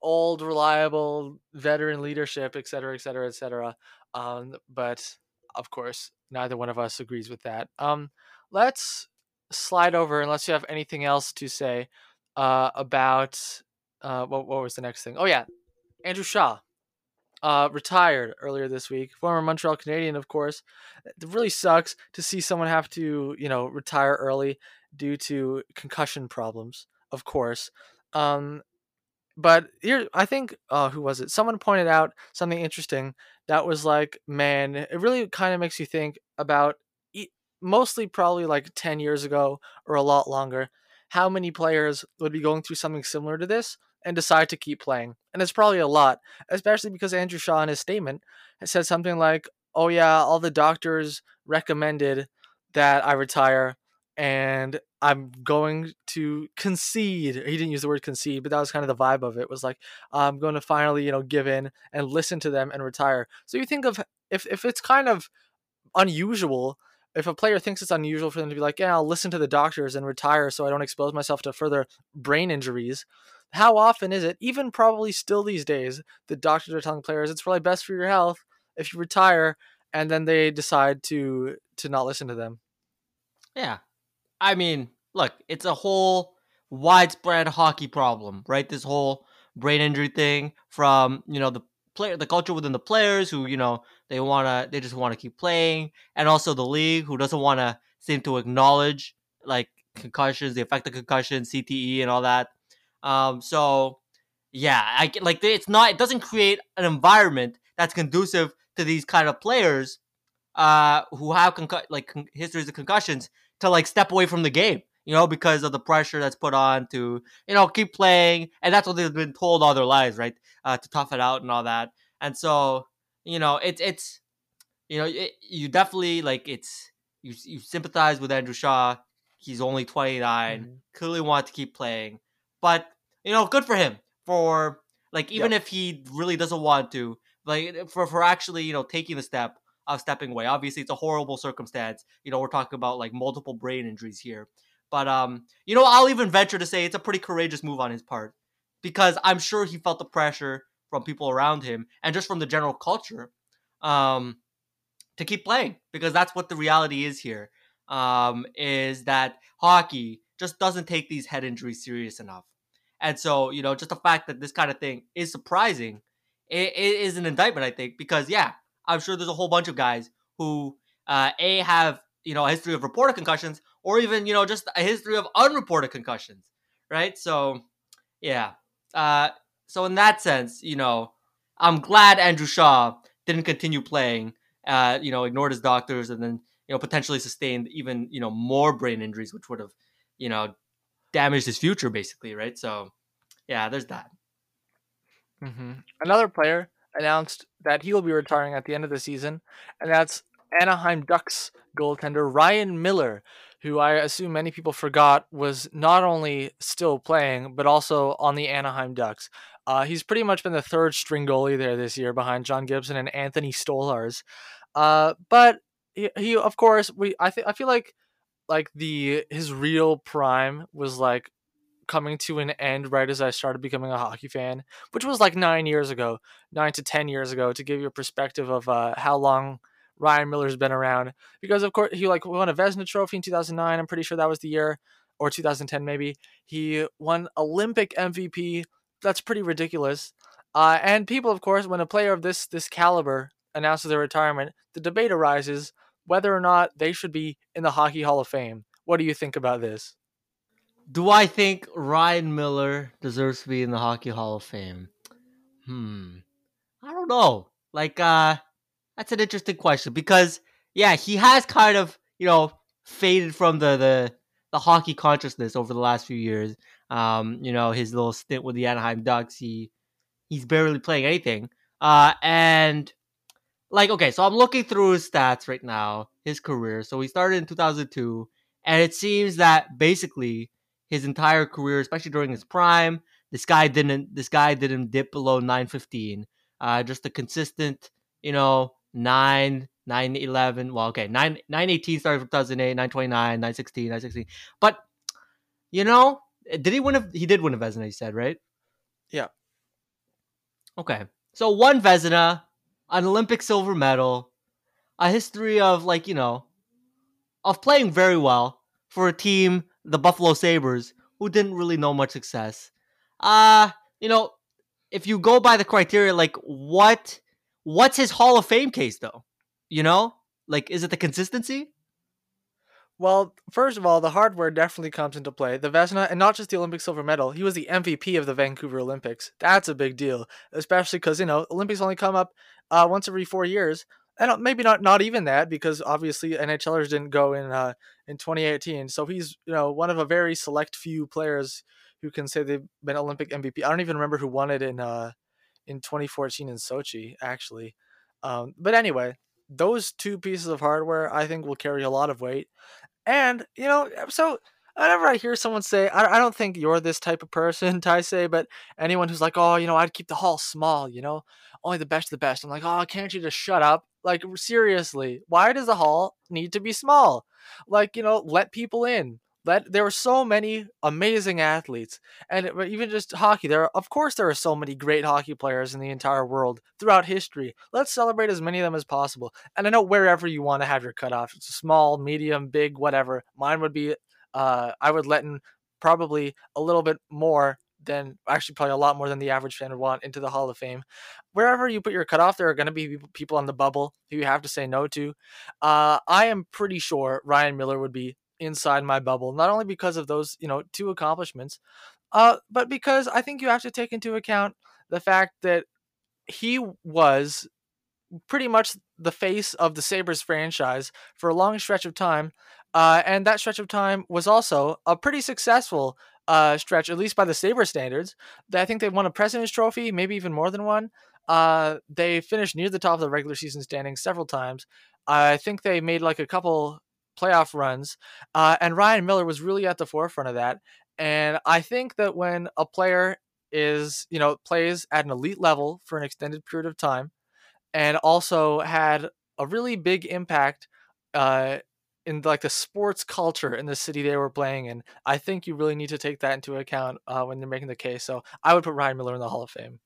old, reliable, veteran leadership, et cetera, et cetera, et cetera. Um, but of course, neither one of us agrees with that. Um, let's slide over unless you have anything else to say uh, about uh, what, what was the next thing? Oh yeah, Andrew Shaw, uh, retired earlier this week. Former Montreal Canadien, of course. It really sucks to see someone have to, you know, retire early due to concussion problems. Of course. Um, but here, I think, uh, who was it? Someone pointed out something interesting that was like, man, it really kind of makes you think about mostly probably like 10 years ago or a lot longer how many players would be going through something similar to this and decide to keep playing. And it's probably a lot, especially because Andrew Shaw in his statement said something like, oh, yeah, all the doctors recommended that I retire and I'm going to concede. He didn't use the word concede, but that was kind of the vibe of it. Was like I'm going to finally, you know, give in and listen to them and retire. So you think of if if it's kind of unusual if a player thinks it's unusual for them to be like, yeah, I'll listen to the doctors and retire so I don't expose myself to further brain injuries. How often is it, even probably still these days, the doctors are telling players it's probably best for your health if you retire, and then they decide to to not listen to them. Yeah, I mean, look, it's a whole widespread hockey problem, right? This whole brain injury thing from you know the player, the culture within the players who you know they wanna, they just want to keep playing, and also the league who doesn't want to seem to acknowledge like concussions, the effect of concussion, CTE, and all that. Um, so yeah, I like it's not, it doesn't create an environment that's conducive to these kind of players uh who have concu- like con- histories of concussions to like step away from the game you know because of the pressure that's put on to you know keep playing and that's what they've been told all their lives right uh to tough it out and all that and so you know it's it's you know it, you definitely like it's you you sympathize with Andrew Shaw he's only 29 mm-hmm. clearly want to keep playing but you know good for him for like even yep. if he really doesn't want to like for for actually you know taking the step of stepping away. Obviously, it's a horrible circumstance. You know, we're talking about like multiple brain injuries here, but um, you know, I'll even venture to say it's a pretty courageous move on his part because I'm sure he felt the pressure from people around him and just from the general culture, um, to keep playing because that's what the reality is here. Um, is that hockey just doesn't take these head injuries serious enough. And so, you know, just the fact that this kind of thing is surprising it, it is an indictment, I think, because yeah, I'm sure there's a whole bunch of guys who uh, a have you know a history of reported concussions, or even you know just a history of unreported concussions, right? So yeah, uh, so in that sense, you know, I'm glad Andrew Shaw didn't continue playing. Uh, you know, ignored his doctors, and then you know potentially sustained even you know more brain injuries, which would have you know damaged his future basically, right? So yeah, there's that. Mm-hmm. Another player announced that he will be retiring at the end of the season, and that's Anaheim Ducks goaltender Ryan Miller, who I assume many people forgot was not only still playing, but also on the Anaheim Ducks. Uh, he's pretty much been the third string goalie there this year behind John Gibson and Anthony Stolarz. Uh, but he, he, of course, we I think I feel like like the his real prime was like coming to an end right as I started becoming a hockey fan, which was like nine years ago, nine to ten years ago, to give you a perspective of uh, how long Ryan Miller's been around. Because of course he like won a Vezina Trophy in 2009. I'm pretty sure that was the year, or 2010 maybe. He won Olympic MVP. That's pretty ridiculous. Uh, and people, of course, when a player of this this caliber announces their retirement, the debate arises whether or not they should be in the Hockey Hall of Fame. What do you think about this? Do I think Ryan Miller deserves to be in the Hockey Hall of Fame? Hmm. I don't know. Like, uh, that's an interesting question because, yeah, he has kind of, you know, faded from the, the, the hockey consciousness over the last few years. Um, you know, his little stint with the Anaheim Ducks, he, he's barely playing anything. Uh, and like, okay, so I'm looking through his stats right now, his career. So he started in 2002, and it seems that basically his entire career, especially during his prime. This guy didn't this guy didn't dip below 915. Uh, just a consistent, you know, 9 911. Well, okay, 9 918 started from 2008, 929, 916, 916. But you know, did he win a he did win a Vezina, he said, right? Yeah. Okay. So one Vezina, an Olympic silver medal, a history of like, you know, of playing very well for a team the Buffalo Sabres, who didn't really know much success. Uh, you know, if you go by the criteria, like what what's his Hall of Fame case though? You know? Like is it the consistency? Well, first of all, the hardware definitely comes into play. The Vezina, and not just the Olympic silver medal, he was the MVP of the Vancouver Olympics. That's a big deal, especially because, you know, Olympics only come up uh, once every four years and maybe not not even that because obviously NHLers didn't go in uh, in 2018. So he's you know one of a very select few players who can say they've been Olympic MVP. I don't even remember who won it in uh, in 2014 in Sochi actually. Um, but anyway, those two pieces of hardware I think will carry a lot of weight. And you know, uh, so whenever I hear someone say, I, I don't think you're this type of person, Ty say, but anyone who's like, oh, you know, I'd keep the hall small, you know, only the best of the best. I'm like, oh, can't you just shut up? Like seriously, why does the hall need to be small? Like you know, let people in. Let there were so many amazing athletes, and even just hockey. There, are, of course, there are so many great hockey players in the entire world throughout history. Let's celebrate as many of them as possible. And I know wherever you want to have your cutoff, it's small, medium, big, whatever. Mine would be, uh, I would let in probably a little bit more than actually probably a lot more than the average fan would want into the Hall of Fame. Wherever you put your cutoff, there are going to be people on the bubble who you have to say no to. Uh, I am pretty sure Ryan Miller would be inside my bubble, not only because of those you know two accomplishments, uh, but because I think you have to take into account the fact that he was pretty much the face of the Sabres franchise for a long stretch of time. Uh, and that stretch of time was also a pretty successful uh, stretch, at least by the Sabre standards. I think they won a President's Trophy, maybe even more than one. Uh, they finished near the top of the regular season standings several times. I think they made like a couple playoff runs, uh, and Ryan Miller was really at the forefront of that. And I think that when a player is, you know, plays at an elite level for an extended period of time, and also had a really big impact uh, in like the sports culture in the city they were playing in. I think you really need to take that into account uh, when you're making the case. So I would put Ryan Miller in the Hall of Fame.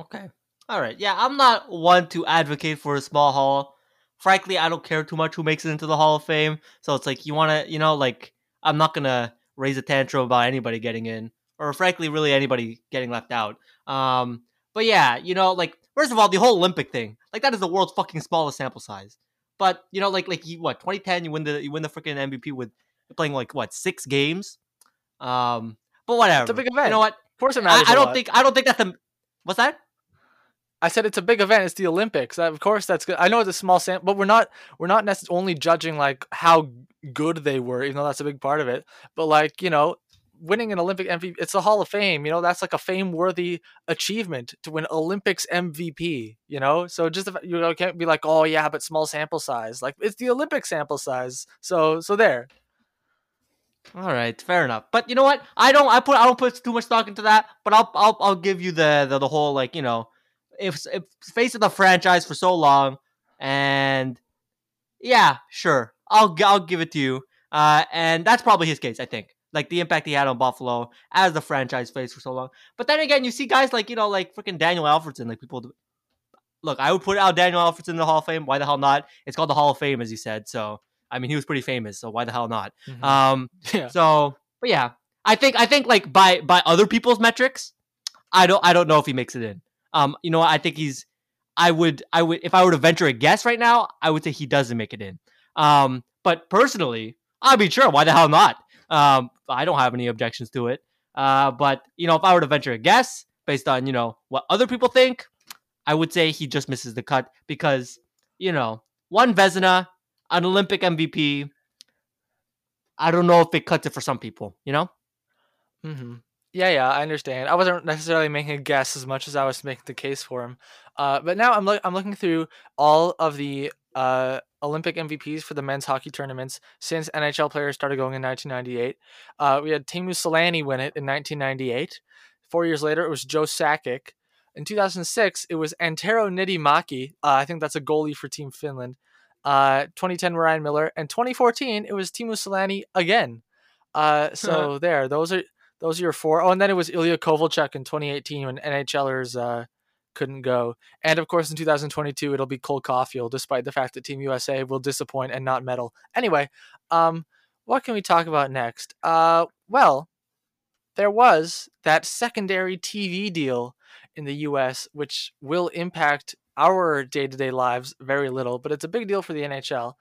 Okay. All right. Yeah, I'm not one to advocate for a small hall. Frankly, I don't care too much who makes it into the Hall of Fame. So it's like you want to, you know, like I'm not gonna raise a tantrum about anybody getting in, or frankly, really anybody getting left out. Um, but yeah, you know, like first of all, the whole Olympic thing, like that is the world's fucking smallest sample size. But you know, like like you what 2010, you win the you win the freaking MVP with playing like what six games. Um, but whatever. It's a big event. You know what? Of course, it matters. I, I don't think I don't think that's the what's that? I said it's a big event. It's the Olympics. Of course, that's good. I know it's a small sample, but we're not we're not necessarily only judging like how good they were, even though that's a big part of it. But like you know, winning an Olympic MVP, it's a Hall of Fame. You know, that's like a fame-worthy achievement to win Olympics MVP. You know, so just you know can't be like, oh yeah, but small sample size. Like it's the Olympic sample size. So so there. All right, fair enough. But you know what? I don't. I put. I don't put too much stock into that. But I'll. I'll. I'll give you the the, the whole like you know, if if face of the franchise for so long, and yeah, sure, I'll I'll give it to you. Uh, and that's probably his case. I think like the impact he had on Buffalo as the franchise face for so long. But then again, you see guys like you know like freaking Daniel Alfredsson, like people. Look, I would put out Daniel Alfredsson in the Hall of Fame. Why the hell not? It's called the Hall of Fame, as you said. So I mean, he was pretty famous. So why the hell not? Mm-hmm. Um, yeah. So, but yeah, I think I think like by by other people's metrics, I don't I don't know if he makes it in. Um, you know, I think he's. I would I would if I were to venture a guess right now, I would say he doesn't make it in. Um, but personally, I'd be sure. Why the hell not? Um, I don't have any objections to it. Uh, but you know, if I were to venture a guess based on you know what other people think, I would say he just misses the cut because you know one Vezina, an Olympic MVP. I don't know if it cuts it for some people. You know. Mm-hmm. Yeah, yeah, I understand. I wasn't necessarily making a guess as much as I was making the case for him. Uh, but now I'm lo- I'm looking through all of the uh, Olympic MVPs for the men's hockey tournaments since NHL players started going in 1998. Uh, we had Teemu Selanne win it in 1998. Four years later, it was Joe Sakic. In 2006, it was Antero Niittymaki. Uh, I think that's a goalie for Team Finland. Uh, 2010, Ryan Miller, and 2014, it was Teemu Selanne again. Uh, so there, those are those are your four. Oh, and then it was Ilya Kovalchuk in 2018 when NHLers uh, couldn't go. And of course, in 2022, it'll be Cole Caufield, despite the fact that Team USA will disappoint and not medal. Anyway, um, what can we talk about next? Uh, well, there was that secondary TV deal in the US, which will impact our day to day lives very little, but it's a big deal for the NHL.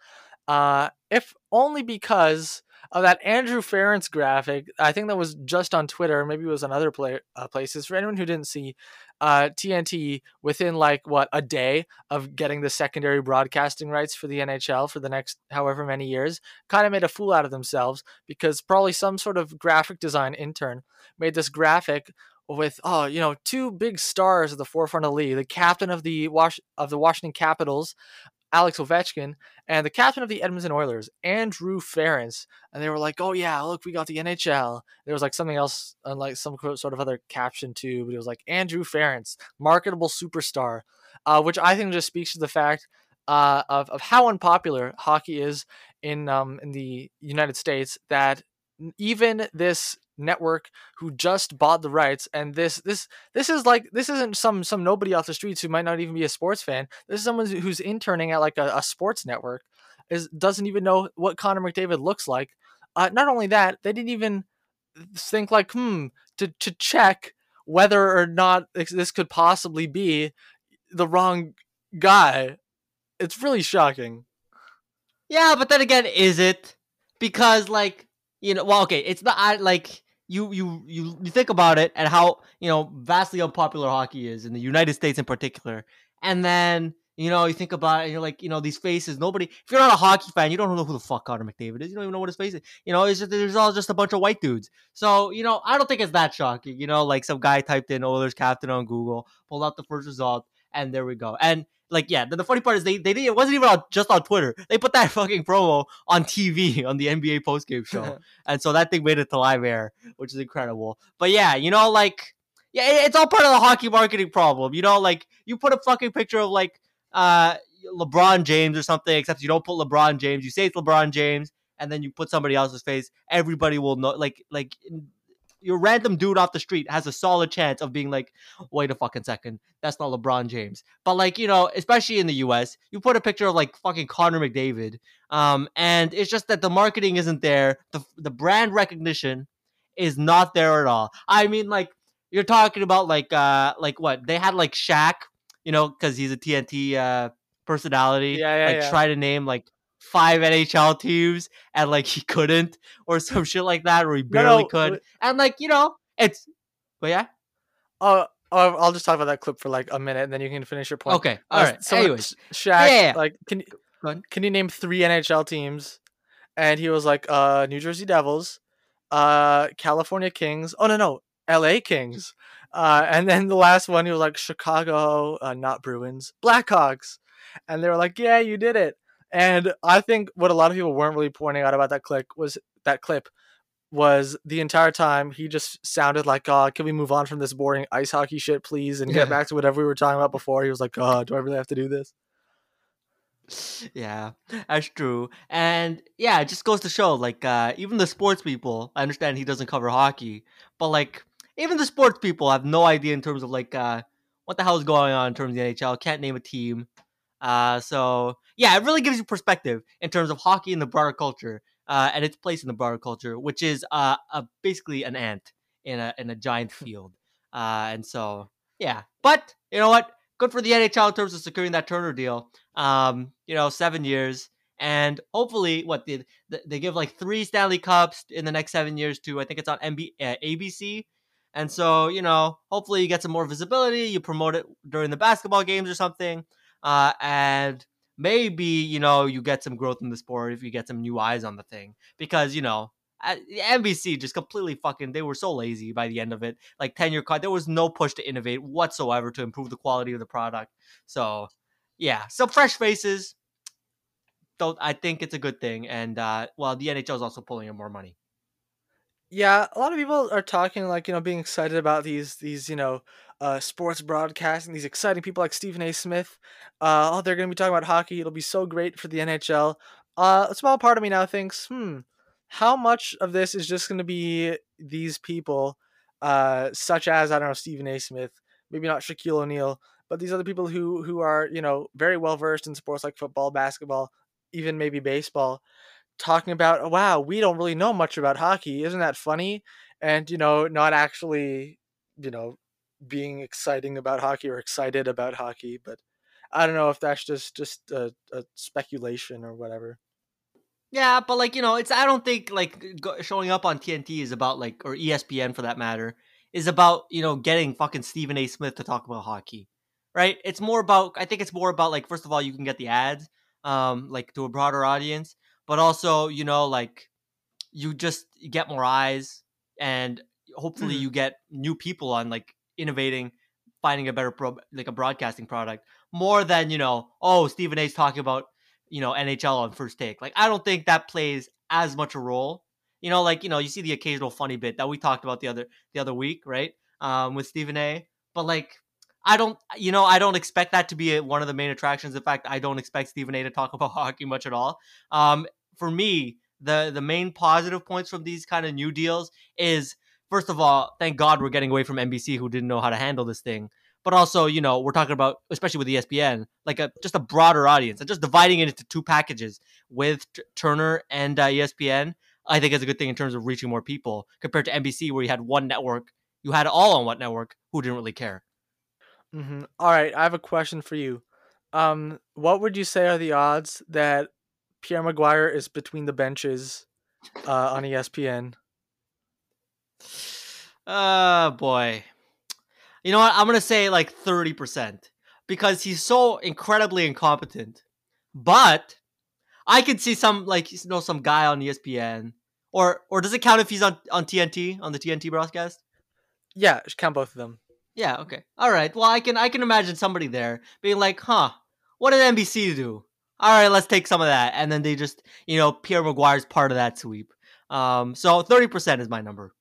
Uh, if only because of that Andrew Ference graphic. I think that was just on Twitter, maybe it was on other play, uh, places. For anyone who didn't see, uh, TNT within like what a day of getting the secondary broadcasting rights for the NHL for the next however many years, kind of made a fool out of themselves because probably some sort of graphic design intern made this graphic with oh you know two big stars at the forefront of the league, the captain of the Wash of the Washington Capitals Alex Ovechkin, and the captain of the Edmonton Oilers, Andrew Ference. And they were like, oh, yeah, look, we got the NHL. There was like something else, like some sort of other caption too, but it was like Andrew Ference, marketable superstar, uh, which I think just speaks to the fact uh, of, of how unpopular hockey is in um, in the United States that even this network who just bought the rights and this this this is like this isn't some some nobody off the streets who might not even be a sports fan. This is someone who's interning at like a, a sports network is doesn't even know what connor mcdavid looks like. Uh, not only that they didn't even think like hmm to to check whether or not this could possibly be the wrong guy. It's really shocking. Yeah but then again is it? Because like you know, well, okay, it's not like you you you you think about it and how you know vastly unpopular hockey is in the United States in particular, and then you know you think about it and you're like you know these faces. Nobody, if you're not a hockey fan, you don't know who the fuck Connor McDavid is. You don't even know what his face is. You know, it's just there's all just a bunch of white dudes. So you know, I don't think it's that shocking. You know, like some guy typed in oh, Oilers captain on Google, pulled out the first result, and there we go. And like yeah, the, the funny part is they they did it wasn't even on, just on Twitter. They put that fucking promo on TV on the NBA postgame show, and so that thing made it to live air, which is incredible. But yeah, you know, like yeah, it's all part of the hockey marketing problem. You know, like you put a fucking picture of like uh LeBron James or something, except you don't put LeBron James. You say it's LeBron James, and then you put somebody else's face. Everybody will know. Like like your random dude off the street has a solid chance of being like, wait a fucking second, that's not LeBron James. But like, you know, especially in the US, you put a picture of like fucking Connor McDavid. Um, and it's just that the marketing isn't there. The the brand recognition is not there at all. I mean, like, you're talking about like uh like what? They had like Shaq, you know, because he's a TNT uh personality. Yeah, yeah, like yeah. try to name like five NHL teams and like he couldn't or some shit like that or he barely no, no, could. And like, you know, it's but yeah. Uh I'll just talk about that clip for like a minute and then you can finish your point. Okay. All uh, right. So Anyways. Shaq, yeah. like can you can you name three NHL teams? And he was like, uh New Jersey Devils, uh California Kings. Oh no no, LA Kings. Uh, and then the last one, he was like Chicago, uh, not Bruins, Blackhawks, and they were like, "Yeah, you did it." And I think what a lot of people weren't really pointing out about that clip was that clip was the entire time he just sounded like, "God, uh, can we move on from this boring ice hockey shit, please, and get back to whatever we were talking about before?" He was like, "God, do I really have to do this?" Yeah, that's true. And yeah, it just goes to show, like, uh, even the sports people, I understand he doesn't cover hockey, but like, even the sports people have no idea in terms of like, uh, what the hell is going on in terms of the NHL. Can't name a team. Uh, so yeah, it really gives you perspective in terms of hockey in the broader culture uh, and its place in the broader culture, which is uh, a, basically an ant in a in a giant field. Uh, and so yeah, but you know what? Good for the NHL in terms of securing that Turner deal. Um, you know, seven years. And hopefully, what they, they give like three Stanley Cups in the next seven years to? I think it's on MB, uh, ABC. And so, you know, hopefully you get some more visibility. You promote it during the basketball games or something uh, and maybe you know you get some growth in the sport if you get some new eyes on the thing because you know NBC just completely fucking they were so lazy by the end of it. Like 10 year cut, there was no push to innovate whatsoever to improve the quality of the product. So yeah, some fresh faces. Don't I think it's a good thing. And uh well the NHL is also pulling in more money. Yeah, a lot of people are talking like, you know, being excited about these these, you know, uh, sports broadcasting, these exciting people like Stephen A. Smith. Uh, oh, they're going to be talking about hockey. It'll be so great for the NHL. Uh, a small part of me now thinks, hmm, how much of this is just going to be these people, uh, such as I don't know Stephen A. Smith, maybe not Shaquille O'Neal, but these other people who who are you know very well versed in sports like football, basketball, even maybe baseball, talking about, oh, wow, we don't really know much about hockey. Isn't that funny? And you know, not actually, you know, being exciting about hockey or excited about hockey, but I don't know if that's just just a, a speculation or whatever. Yeah, but like you know, it's I don't think like showing up on TNT is about like or ESPN for that matter is about you know getting fucking Stephen A. Smith to talk about hockey, right? It's more about I think it's more about like first of all you can get the ads, um, like to a broader audience, but also you know like you just get more eyes and hopefully mm. you get new people on like innovating, finding a better pro, like a broadcasting product. more than you know. Oh, Stephen A's talking about you know NHL on first take. Like I don't think that plays as much a role. You know, like you know, you see the occasional funny bit that we talked about the other the other week, right? Um, with Stephen A. But like, I don't, you know, I don't expect that to be a, one of the main attractions. In fact, I don't expect Stephen A. to talk about hockey much at all. Um, for me, the the main positive points from these kind of new deals is first of all, thank God we're getting away from NBC who didn't know how to handle this thing. But also, you know, we're talking about, especially with ESPN, like a just a broader audience and just dividing it into two packages with T- Turner and uh, ESPN. I think is a good thing in terms of reaching more people compared to NBC, where you had one network, you had all on one network who didn't really care. Mm-hmm. All right, I have a question for you. Um, what would you say are the odds that Pierre McGuire is between the benches uh, on ESPN? Oh boy. You know what? I'm gonna say like 30% because he's so incredibly incompetent. But I could see some like you know some guy on ESPN. Or or does it count if he's on, on TNT on the TNT broadcast? Yeah, count both of them. Yeah, okay. All right. Well I can I can imagine somebody there being like, huh, what did NBC do? All right, let's take some of that. And then they just, you know, Pierre McGuire's part of that sweep. Um, so 30% is my number.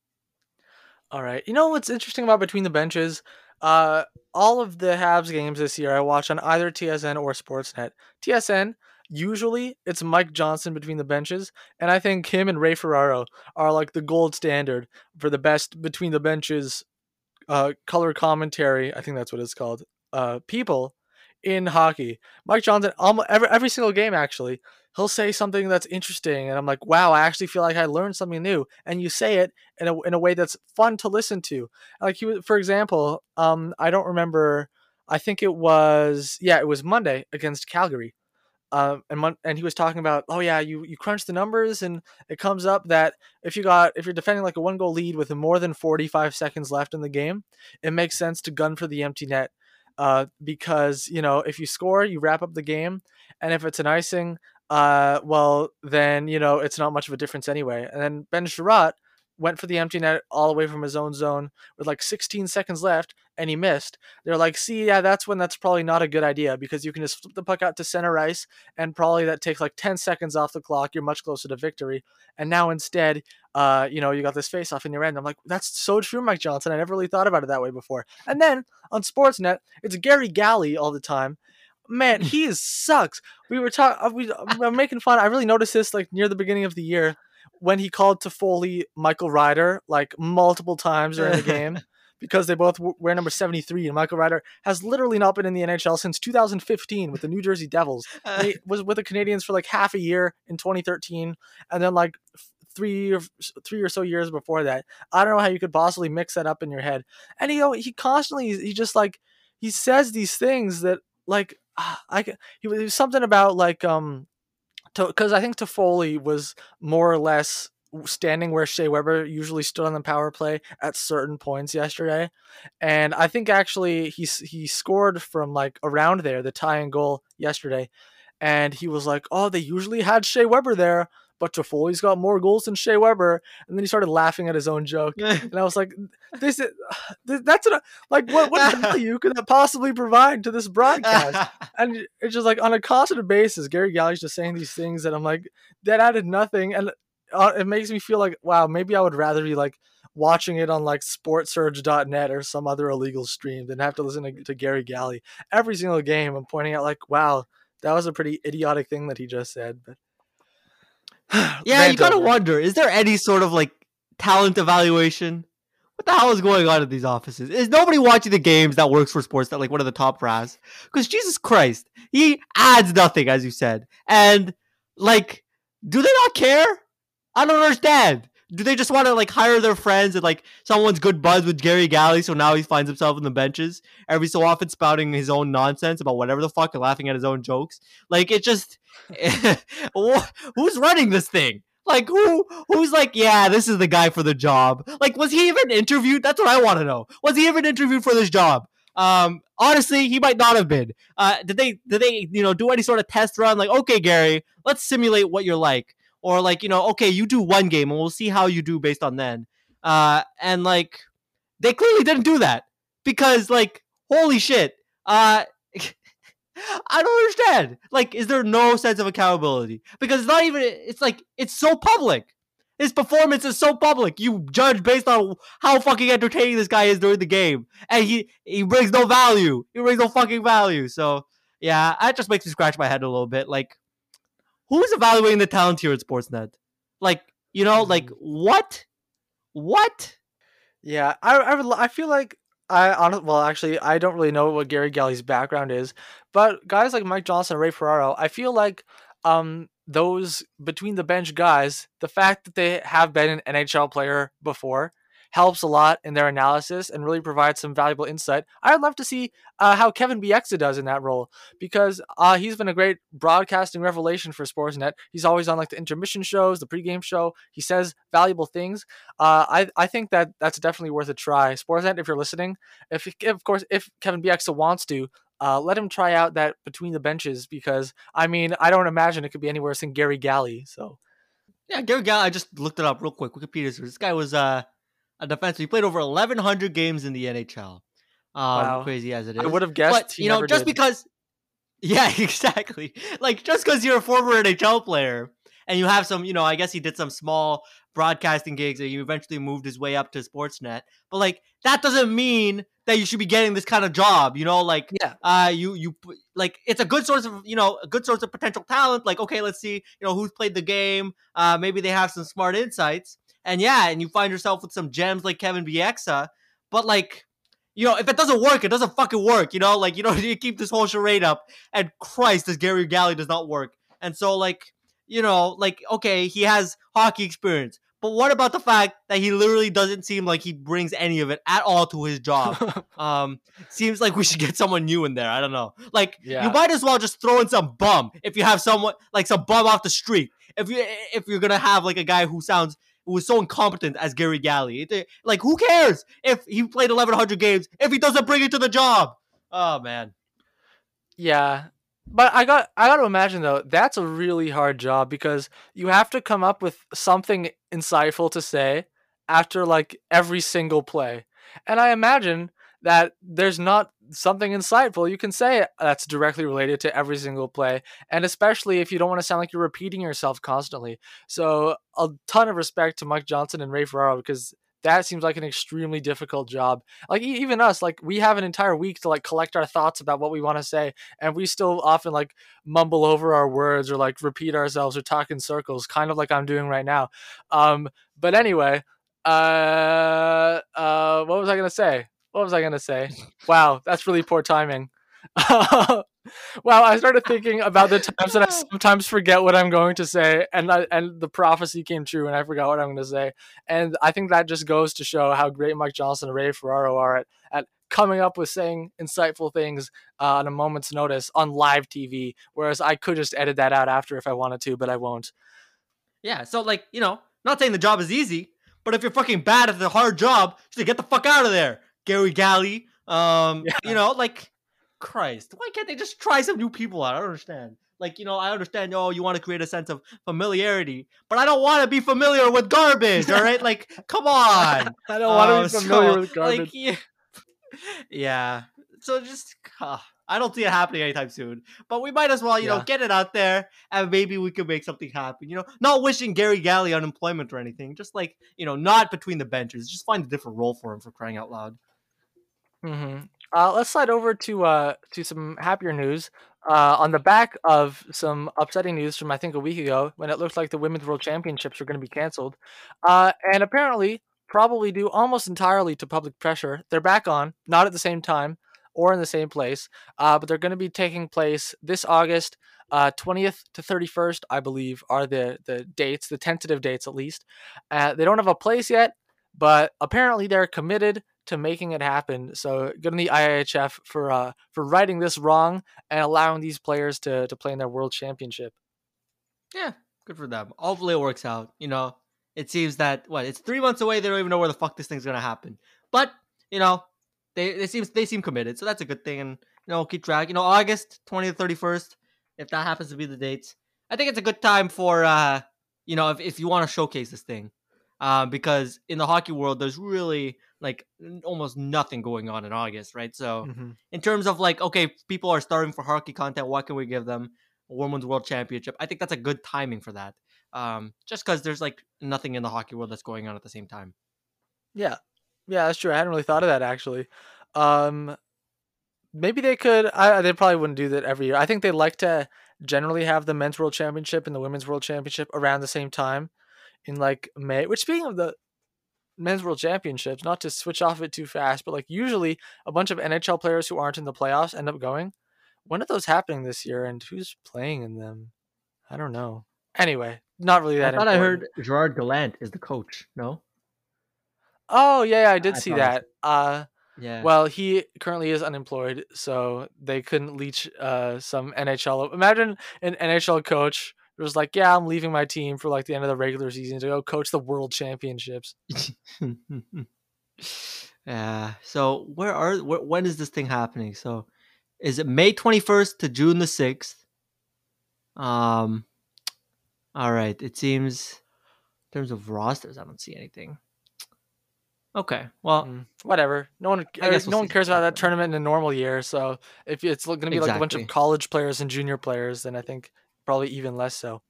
All right. You know what's interesting about Between the Benches? Uh, all of the Habs games this year I watch on either TSN or Sportsnet. TSN, usually it's Mike Johnson between the benches, and I think him and Ray Ferraro are like the gold standard for the best between the benches uh, color commentary. I think that's what it's called. Uh, people in hockey. Mike Johnson, almost every every single game actually, he'll say something that's interesting, and I'm like, wow, I actually feel like I learned something new. And you say it in a in a way that's fun to listen to. Like he, was, for example, um, I don't remember. I think it was yeah, it was Monday against Calgary. Um, and and he was talking about, oh yeah, you you crunch the numbers, and it comes up that if you got if you're defending like a one goal lead with more than 45 seconds left in the game, it makes sense to gun for the empty net uh, because you know if you score, you wrap up the game, and if it's an icing, uh, well then you know it's not much of a difference anyway. And then Ben Chiarot went for the empty net all the way from his own zone with like 16 seconds left and he missed. They're like, see, yeah, that's when that's probably not a good idea because you can just flip the puck out to center ice and probably that takes like 10 seconds off the clock. You're much closer to victory. And now instead, uh, you know, you got this face off in your end. I'm like, that's so true, Mike Johnson. I never really thought about it that way before. And then on Sportsnet, it's Gary Galley all the time. Man, he is sucks. We were talking, we, I'm making fun. I really noticed this like near the beginning of the year when he called Toffoli Michael Ryder like multiple times during the game because they both wear number 73 and Michael Ryder has literally not been in the NHL since 2015 with the New Jersey Devils. He was with the Canadiens for like half a year in 2013 and then like three or three or so years before that. I don't know how you could possibly mix that up in your head. And you know, he constantly he just like he says these things that like I he was something about like um because I think Toffoli was more or less standing where Shea Weber usually stood on the power play at certain points yesterday, and I think actually he he scored from like around there the tying goal yesterday, and he was like, oh, they usually had Shea Weber there. But Toffoli's got more goals than Shea Weber, and then he started laughing at his own joke, and I was like, "This is that's an, like what what value could that possibly provide to this broadcast?" and it's just like on a constant basis, Gary Galley's just saying these things that I'm like that added nothing, and uh, it makes me feel like wow, maybe I would rather be like watching it on like sportsurge.net or some other illegal stream than have to listen to, to Gary Galley every single game. I'm pointing out like, wow, that was a pretty idiotic thing that he just said, but. yeah, you gotta over. wonder: is there any sort of like talent evaluation? What the hell is going on at these offices? Is nobody watching the games that works for sports that like one of the top brass? Because Jesus Christ, he adds nothing, as you said, and like, do they not care? I don't understand. Do they just want to like hire their friends and like someone's good buzz with Gary Galley, so now he finds himself in the benches every so often spouting his own nonsense about whatever the fuck and laughing at his own jokes? Like it just who's running this thing? Like who who's like, yeah, this is the guy for the job. Like, was he even interviewed? That's what I want to know. Was he even interviewed for this job? Um, honestly, he might not have been. Uh, did they did they you know do any sort of test run? Like, okay, Gary, let's simulate what you're like or like you know okay you do one game and we'll see how you do based on then uh and like they clearly didn't do that because like holy shit uh I don't understand. Like, is there no sense of accountability? Because it's not even. It's like it's so public. His performance is so public. You judge based on how fucking entertaining this guy is during the game, and he he brings no value. He brings no fucking value. So yeah, that just makes me scratch my head a little bit. Like, who's evaluating the talent here at Sportsnet? Like, you know, like mm. what, what? Yeah, I I, I feel like I honestly, well, actually, I don't really know what Gary Galley's background is, but guys like Mike Johnson, Ray Ferraro, I feel like um those between the bench guys, the fact that they have been an NHL player before helps a lot in their analysis and really provides some valuable insight. I'd love to see uh, how Kevin Bieksa does in that role because uh, he's been a great broadcasting revelation for Sportsnet. He's always on like the intermission shows, the pregame show. He says valuable things. Uh, I I think that that's definitely worth a try. Sportsnet, if you're listening, if of course if Kevin Bieksa wants to, uh, let him try out that between the benches because I mean I don't imagine it could be any worse than Gary Galley. So yeah, Gary Galley. I just looked it up real quick. Wikipedia. This guy was uh, a defenseman. He played over 1,100 games in the NHL. Um, wow. Crazy as it is, I would have guessed. But you know, just did. because. Yeah, exactly. Like just because you're a former NHL player and you have some, you know, I guess he did some small broadcasting gigs and he eventually moved his way up to Sportsnet. But like that doesn't mean that you should be getting this kind of job. You know, like yeah, uh, you you like it's a good source of you know a good source of potential talent. Like okay, let's see, you know who's played the game. Uh, maybe they have some smart insights, and yeah, and you find yourself with some gems like Kevin Bieksa. But like, you know, if it doesn't work, it doesn't fucking work. You know, like you know you keep this whole charade up, and Christ, this Gary Galley does not work. And so like. You know, like okay, he has hockey experience, but what about the fact that he literally doesn't seem like he brings any of it at all to his job? um, seems like we should get someone new in there. I don't know. Like yeah. you might as well just throw in some bum if you have someone like some bum off the street. If you if you're gonna have like a guy who sounds who is so incompetent as Gary Galley, like who cares if he played 1100 games if he doesn't bring it to the job? Oh man. Yeah, but I got I got to imagine though that's a really hard job because you have to come up with something insightful to say after like every single play. And I imagine that there's not something insightful you can say that's directly related to every single play and especially if you don't want to sound like you're repeating yourself constantly. So a ton of respect to Mike Johnson and Ray Ferraro because that seems like an extremely difficult job. Like even us, like we have an entire week to like collect our thoughts about what we want to say, and we still often like mumble over our words or like repeat ourselves or talk in circles, kind of like I'm doing right now. Um, but anyway, uh, uh, what was I gonna say? What was I gonna say? Wow, that's really poor timing. Well, I started thinking about the times that I sometimes forget what I'm going to say, and I, and the prophecy came true, and I forgot what I'm going to say. And I think that just goes to show how great Mike Johnson and Ray Ferraro are at, at coming up with saying insightful things uh, on a moment's notice on live TV, whereas I could just edit that out after if I wanted to, but I won't. Yeah, so like you know, not saying the job is easy, but if you're fucking bad at the hard job, you should get the fuck out of there, Gary Galley. Um, yeah. you know, like Christ, why can't they just try some new people out? I don't understand. Like, you know, I understand, oh, you want to create a sense of familiarity, but I don't want to be familiar with garbage, all right? Like, come on. I don't want to be uh, familiar so, with garbage. Like, yeah. yeah. So just, uh, I don't see it happening anytime soon. But we might as well, you yeah. know, get it out there and maybe we could make something happen. You know, not wishing Gary Galley unemployment or anything. Just like, you know, not between the benches. Just find a different role for him for crying out loud. Mm-hmm. Uh, let's slide over to uh, to some happier news. Uh, on the back of some upsetting news from I think a week ago, when it looked like the Women's World Championships were going to be canceled, uh, and apparently, probably due almost entirely to public pressure, they're back on, not at the same time or in the same place, uh, but they're going to be taking place this August. Uh, 20th to 31st, I believe, are the, the dates, the tentative dates at least. Uh, they don't have a place yet, but apparently they're committed to making it happen. So good on the IIHF for uh, for righting this wrong and allowing these players to to play in their world championship. Yeah, good for them. Hopefully it works out. You know, it seems that what it's three months away. They don't even know where the fuck this thing's gonna happen. But you know, they they seem they seem committed, so that's a good thing. And you know, keep track. You know, August twentieth, thirty first, if that happens to be the dates, I think it's a good time for uh, you know, if if you want to showcase this thing. Uh, because in the hockey world, there's really like almost nothing going on in August, right? So, mm-hmm. in terms of like, okay, people are starving for hockey content. What can we give them? Women's World Championship. I think that's a good timing for that. Um, just because there's like nothing in the hockey world that's going on at the same time. Yeah, yeah, that's true. I hadn't really thought of that actually. Um, maybe they could. I, they probably wouldn't do that every year. I think they like to generally have the men's world championship and the women's world championship around the same time in like May. Which speaking of the men's world championships, not to switch off it too fast, but like usually a bunch of NHL players who aren't in the playoffs end up going. When are those happening this year, and who's playing in them? I don't know. Anyway, not really that. I thought important. I heard Gerard Gallant is the coach. No. Oh yeah, yeah I did I see that. Uh, yeah. Well, he currently is unemployed, so they couldn't leech uh, some NHL. Imagine an NHL coach who was like, "Yeah, I'm leaving my team for like the end of the regular season to go coach the World Championships." yeah. So where are where, when is this thing happening? So is it May 21st to June the 6th? Um. All right. It seems in terms of rosters, I don't see anything. Okay, well, mm, whatever. No one, I guess no we'll one cares about that tournament in a normal year. So if it's going to be exactly. like a bunch of college players and junior players, then I think probably even less so.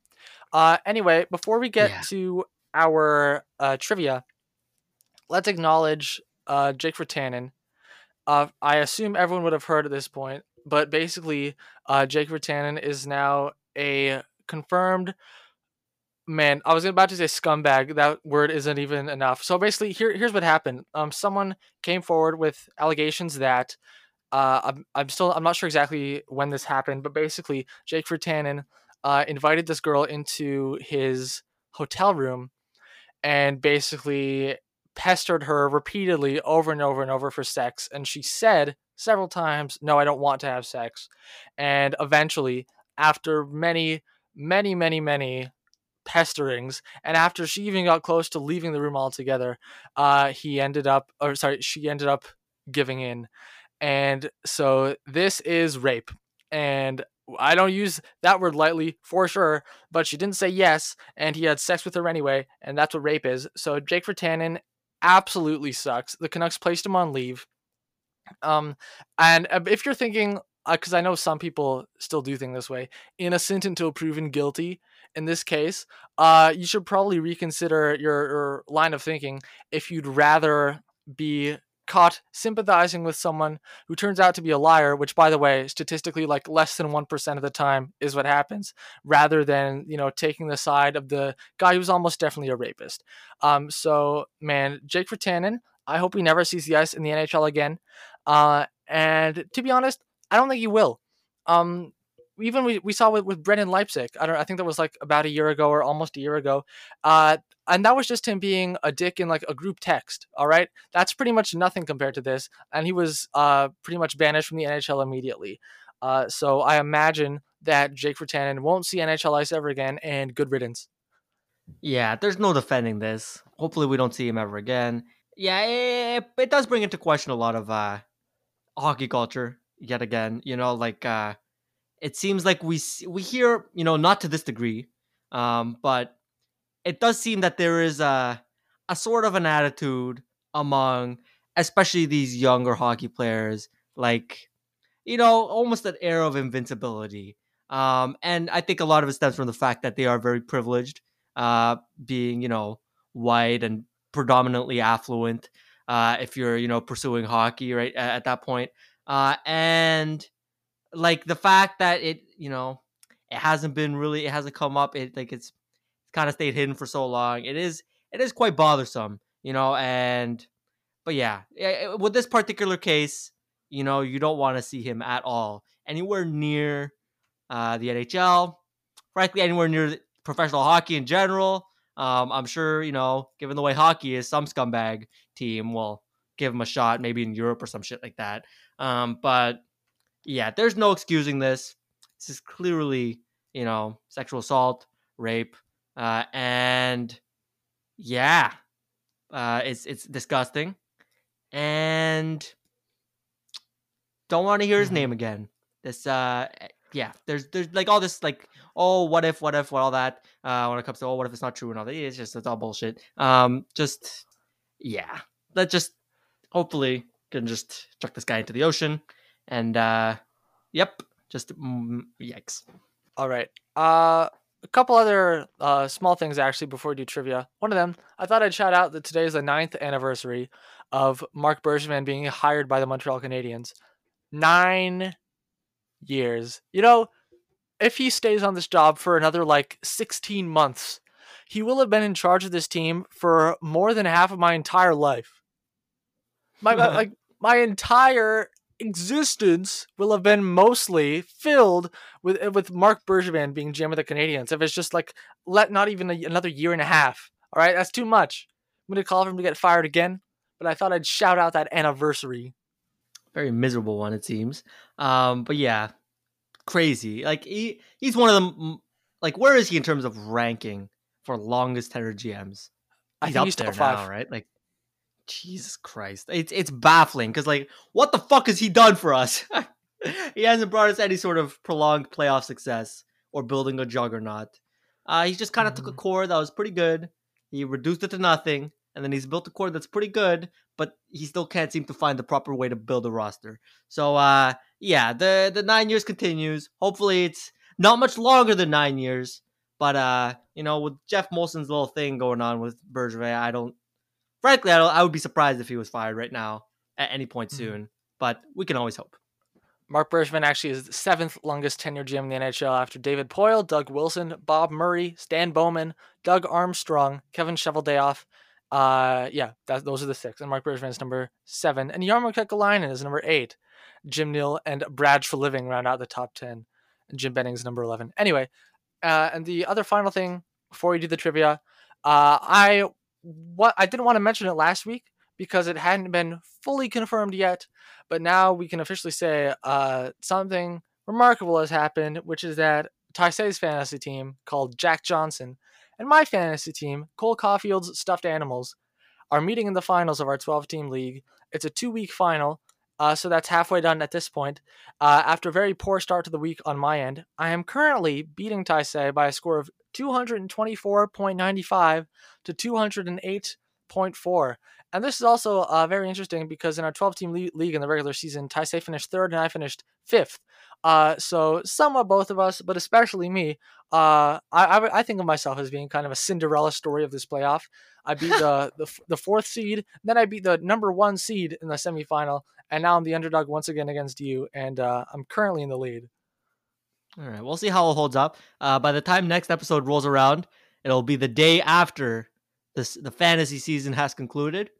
Uh, anyway, before we get yeah. to our uh, trivia, let's acknowledge uh, Jake Virtanen. Uh, I assume everyone would have heard at this point, but basically, uh, Jake Virtanen is now a confirmed man, I was about to say scumbag. That word isn't even enough. So basically, here here's what happened. Um, someone came forward with allegations that uh, I'm I'm still I'm not sure exactly when this happened, but basically, Jake Virtanen uh, invited this girl into his hotel room, and basically pestered her repeatedly over and over and over for sex, and she said several times, "No, I don't want to have sex," and eventually, after many many many many pesterings and after she even got close to leaving the room altogether uh he ended up or sorry she ended up giving in. And so this is rape. And I don't use that word lightly for sure, but she didn't say yes, and he had sex with her anyway, and that's what rape is. So Jake Virtanen absolutely sucks. The Canucks placed him on leave. Um, and uh, if you're thinking, because uh, I know some people still do think this way, innocent until proven guilty, in this case, uh, you should probably reconsider your, your line of thinking if you'd rather be caught sympathizing with someone who turns out to be a liar, which by the way, statistically like less than 1% of the time is what happens, rather than, you know, taking the side of the guy who's almost definitely a rapist. Um, so man, Jake Virtanen, I hope he never sees the ice in the NHL again. Uh, and to be honest, I don't think he will. Um, even we, we saw with, with Brendan Leipsic. I don't I think that was like about a year ago or almost a year ago. Uh, and that was just him being a dick in like a group text. All right, that's pretty much nothing compared to this. And he was uh, pretty much banished from the NHL immediately. Uh, so I imagine that Jake Virtanen won't see NHL ice ever again, and good riddance. Yeah, there's no defending this. Hopefully, we don't see him ever again. Yeah, it, it does bring into question a lot of uh, hockey culture yet again. You know, like uh, it seems like we we hear you know not to this degree, um, but it does seem that there is a a sort of an attitude among especially these younger hockey players like you know almost an air of invincibility um, and i think a lot of it stems from the fact that they are very privileged uh, being you know white and predominantly affluent uh, if you're you know pursuing hockey right at, at that point uh, and like the fact that it you know it hasn't been really it hasn't come up it like it's kind of stayed hidden for so long. It is it is quite bothersome you know and but yeah with this particular case you know you don't want to see him at all. Anywhere near uh, the nhl frankly anywhere near professional hockey in general um, i'm sure you know given the way hockey is some scumbag team will give him a shot maybe in europe or some shit like that. Um, but yeah, there's no excusing this. This is clearly, you know, sexual assault, rape, uh, and yeah, uh, it's it's disgusting, and don't want to hear his mm-hmm. name again. This uh, yeah, there's there's like all this like oh what if what if what all that uh when it comes to oh what if it's not true and all that it's just it's all bullshit. Um, just yeah, let's just hopefully can just chuck this guy into the ocean and uh, yep, just mm, yikes. All right. Uh, a couple other uh, small things actually before we do trivia. One of them, I thought I'd shout out that today is the ninth anniversary of Marc Bergevin being hired by the Montreal Canadiens. Nine years. You know, if he stays on this job for another like 16 months, he will have been in charge of this team for more than half of my entire life. My like my entire existence will have been mostly filled with uh, with Marc Bergevin being GM of the Canadiens. If it's just like let not even a, another year and a half, all right, that's too much. I'm gonna call for him to get fired again, but I thought I'd shout out that anniversary. Very miserable one, it seems. Um, but yeah, crazy. Like he he's one of them. Like where is he in terms of ranking for longest tenure GMs? He's up he's there now, five. right? Like Jesus Christ. It's it's baffling because like what the fuck has he done for us? he hasn't brought us any sort of prolonged playoff success or building a juggernaut. Uh, he just kind of mm-hmm. took a mm-hmm. core that was pretty good. He reduced it to nothing, and then he's built a core that's pretty good, but he still can't seem to find the proper way to build a roster. So uh, yeah, the the nine years continues. Hopefully, it's not much longer than nine years. But uh, you know, with Jeff Molson's little thing going on with Bergevin, I don't frankly, I, I, would be surprised if he was fired right now at any point mm-hmm. soon. But we can always hope. Marc Bergevin actually is the seventh longest tenured GM in the NHL after David Poile, Doug Wilson, Bob Murray, Stan Bowman, Doug Armstrong, Kevin Cheveldayoff. Uh, yeah, that, those are the six. And Marc Bergevin is number seven. And Jarmo Kekalainen is number eight. Jim Nill and Brad Treliving round out the top 10. And Jim Benning's number 11. Anyway, uh, and the other final thing before we do the trivia, uh, I what I didn't want to mention it last week because it hadn't been fully confirmed yet, but now we can officially say uh, something remarkable has happened, which is that Taisei's fantasy team called Jack Johnson and my fantasy team, Cole Caufield's Stuffed Animals, are meeting in the finals of our 12 team league. It's a two week final, uh, so that's halfway done at this point. Uh, after a very poor start to the week on my end, I am currently beating Taisei by a score of 224.95 to 208.4. And this is also uh, very interesting because in our 12 team le- league in the regular season, Taisei finished third and I finished fifth. Uh, so somewhat both of us, but especially me, uh, I, I, I, think of myself as being kind of a Cinderella story of this playoff. I beat the, the, the fourth seed, then I beat the number one seed in the semifinal, and now I'm the underdog once again against you, and uh, I'm currently in the lead. All right, we'll see how it holds up. Uh, by the time next episode rolls around, it'll be the day after this the fantasy season has concluded.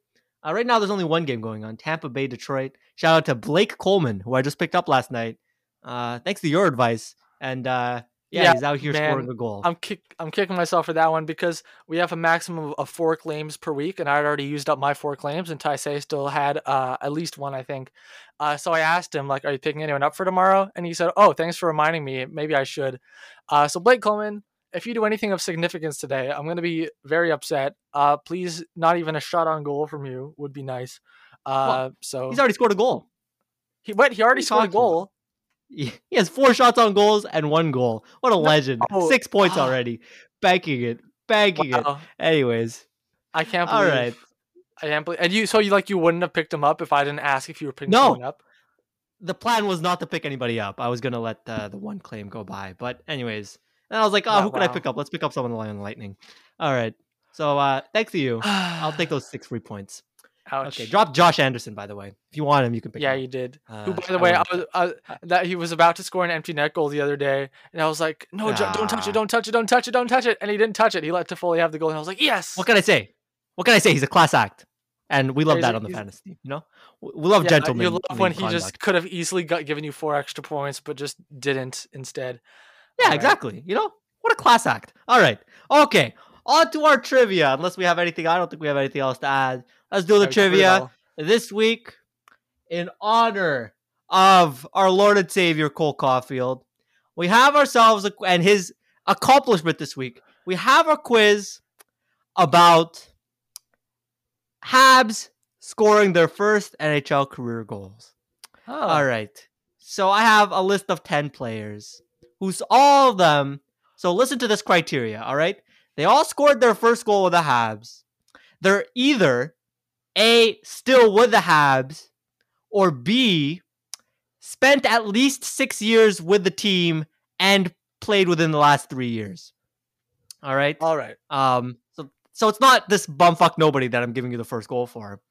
Uh, right now, there's only one game going on: Tampa Bay, Detroit. Shout out to Blake Coleman, who I just picked up last night. Uh, thanks to your advice, and uh, yeah, yeah, he's out here man, scoring a goal. I'm kick, I'm kicking myself for that one because we have a maximum of four claims per week, and I'd already used up my four claims, and Taisei still had uh, at least one, I think. Uh, so I asked him, like, "Are you picking anyone up for tomorrow?" And he said, "Oh, thanks for reminding me. Maybe I should." Uh, so Blake Coleman, if you do anything of significance today, I'm going to be very upset. Uh, please, not even a shot on goal from you would be nice. Uh, well, so he's already scored a goal. He what? He already scored a goal. He has four shots on goals and one goal. What a legend! Six points already. Banking it, banking wow. it. Anyways, I can't believe. All right, I can't believe. And you, so you like you wouldn't have picked him up if I didn't ask if you were picking no. up. The plan was not to pick anybody up. I was gonna let uh, the one claim go by, but anyways, and I was like, oh, who wow. can I pick up? Let's pick up someone on the Lightning. All right. So uh, thanks to you, I'll take those six free points. Ouch. Okay, drop Josh Anderson by the way. If you want him, you can pick. Yeah, him. Yeah, you did. Uh, Who, by the I way, I was, I, that he was about to score an empty net goal the other day, and I was like, "No, ah. don't touch it! Don't touch it! Don't touch it! Don't touch it!" And he didn't touch it. He let Toffoli have the goal, and I was like, "Yes!" What can I say? What can I say? He's a class act, and we love that on the fantasy team. You know, we love yeah, gentlemen. You love when he conduct. just could have easily got given you four extra points, but just didn't instead. Yeah, right. exactly. You know, what a class act. All right, okay. On to our trivia. Unless we have anything, I don't think we have anything else to add. Let's do the trivia this week, in honor of our Lord and Savior Cole Caufield, we have ourselves a, and his accomplishment this week. We have a quiz about Habs scoring their first NHL career goals. Oh. All right. So I have a list of 10 players who's all of them. So listen to this criteria, all right? They all scored their first goal with the Habs. They're either A, still with the Habs, or B, spent at least six years with the team and played within the last three years. All right. All right. Um. So so it's not this bumfuck nobody that I'm giving you the first goal for.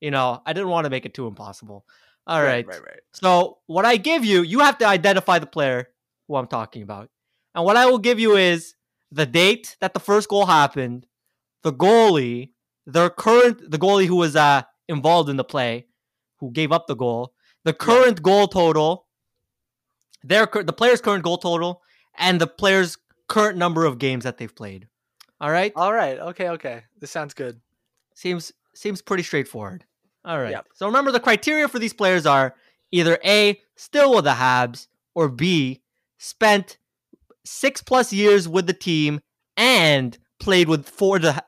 You know, I didn't want to make it too impossible. All right. Right. Right. So what I give you, you have to identify the player who I'm talking about. And what I will give you is the date that the first goal happened, the goalie, their current the goalie who was uh involved in the play, who gave up the goal, the current yeah. goal total, their the player's current goal total, and the player's current number of games that they've played. All right. All right. Okay. Okay. This sounds good. Seems seems pretty straightforward. All right. Yep. So remember the criteria for these players are either A, still with the Habs, or B, spent six plus years with the team and played with for the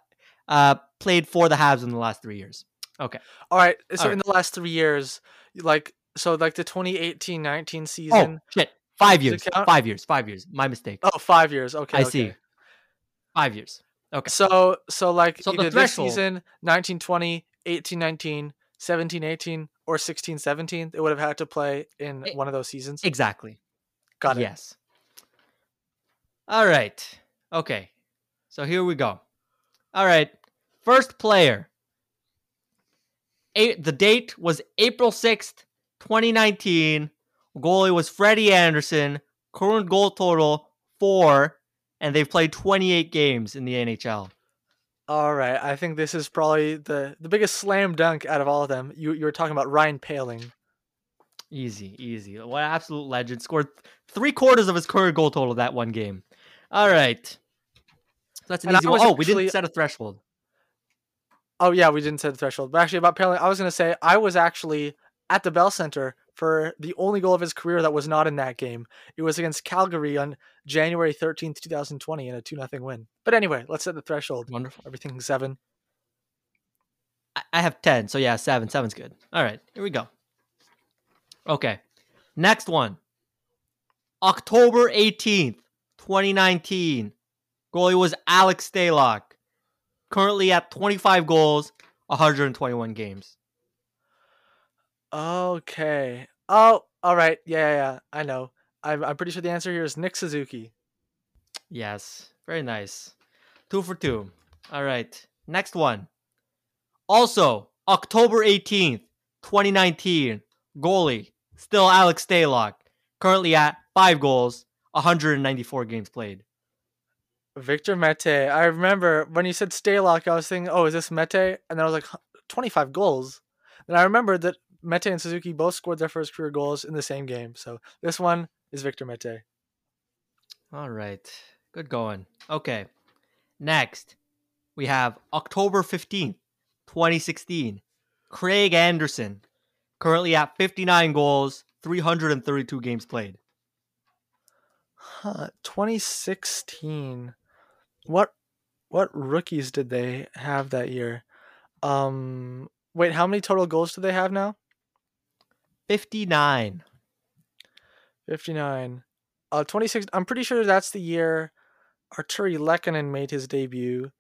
uh played for the Habs in the last three years. Okay. All right. So All in right. the last three years, like so like the 2018-19 season. Oh shit. Five years. Five years. Five years. My mistake. Oh, five years. Okay. I okay. see. Five years. Okay. So so like so either this season, 1920, 18-19, 17-18, or 16-17, they would have had to play in it, one of those seasons. Exactly. Got it. Yes. All right. Okay. So here we go. All right. First player. the date was April 6th, 2019. Goalie was Freddie Andersen. Current goal total four, and they've played 28 games in the NHL. All right, I think this is probably the the biggest slam dunk out of all of them. You you were talking about Ryan Poehling. Easy, easy. What absolute legend! Scored three quarters of his current goal total that one game. All right, that's an and easy one. Oh, actually, we didn't set a threshold. Oh yeah, we didn't set a threshold. But actually, about Poehling, I was gonna say I was actually at the Bell Center for the only goal of his career that was not in that game. It was against Calgary on January 13th, 2020 in a 2 0 win. But anyway, let's set the threshold. Wonderful. Everything seven. I have 10. So yeah, seven. Seven's good. All right, here we go. Okay. Next one. October 18th, 2019. Goalie was Alex Stalock. Currently at 25 goals, 121 games. Okay. Oh, all right. Yeah, yeah, yeah. I know. I'm, I'm pretty sure the answer here is Nick Suzuki. Yes. Very nice. Two for two. All right. Next one. Also, October 18th, 2019. Goalie. Still Alex Stalock. Currently at five goals, 194 games played. Victor Mete. I remember when you said Stalock, I was thinking, oh, is this Mete? And then I was like, 25 goals. And I remembered that Mete and Suzuki both scored their first career goals in the same game. So this one is Victor Mete. All right. Good going. Okay. Next, we have October 15th, 2016. Craig Anderson, currently at 59 goals, 332 games played. Huh, 2016. What what rookies did they have that year? Um wait, how many total goals do they have now? 59. 59. Uh, 26. I'm pretty sure that's the year Artturi Lehkonen made his debut,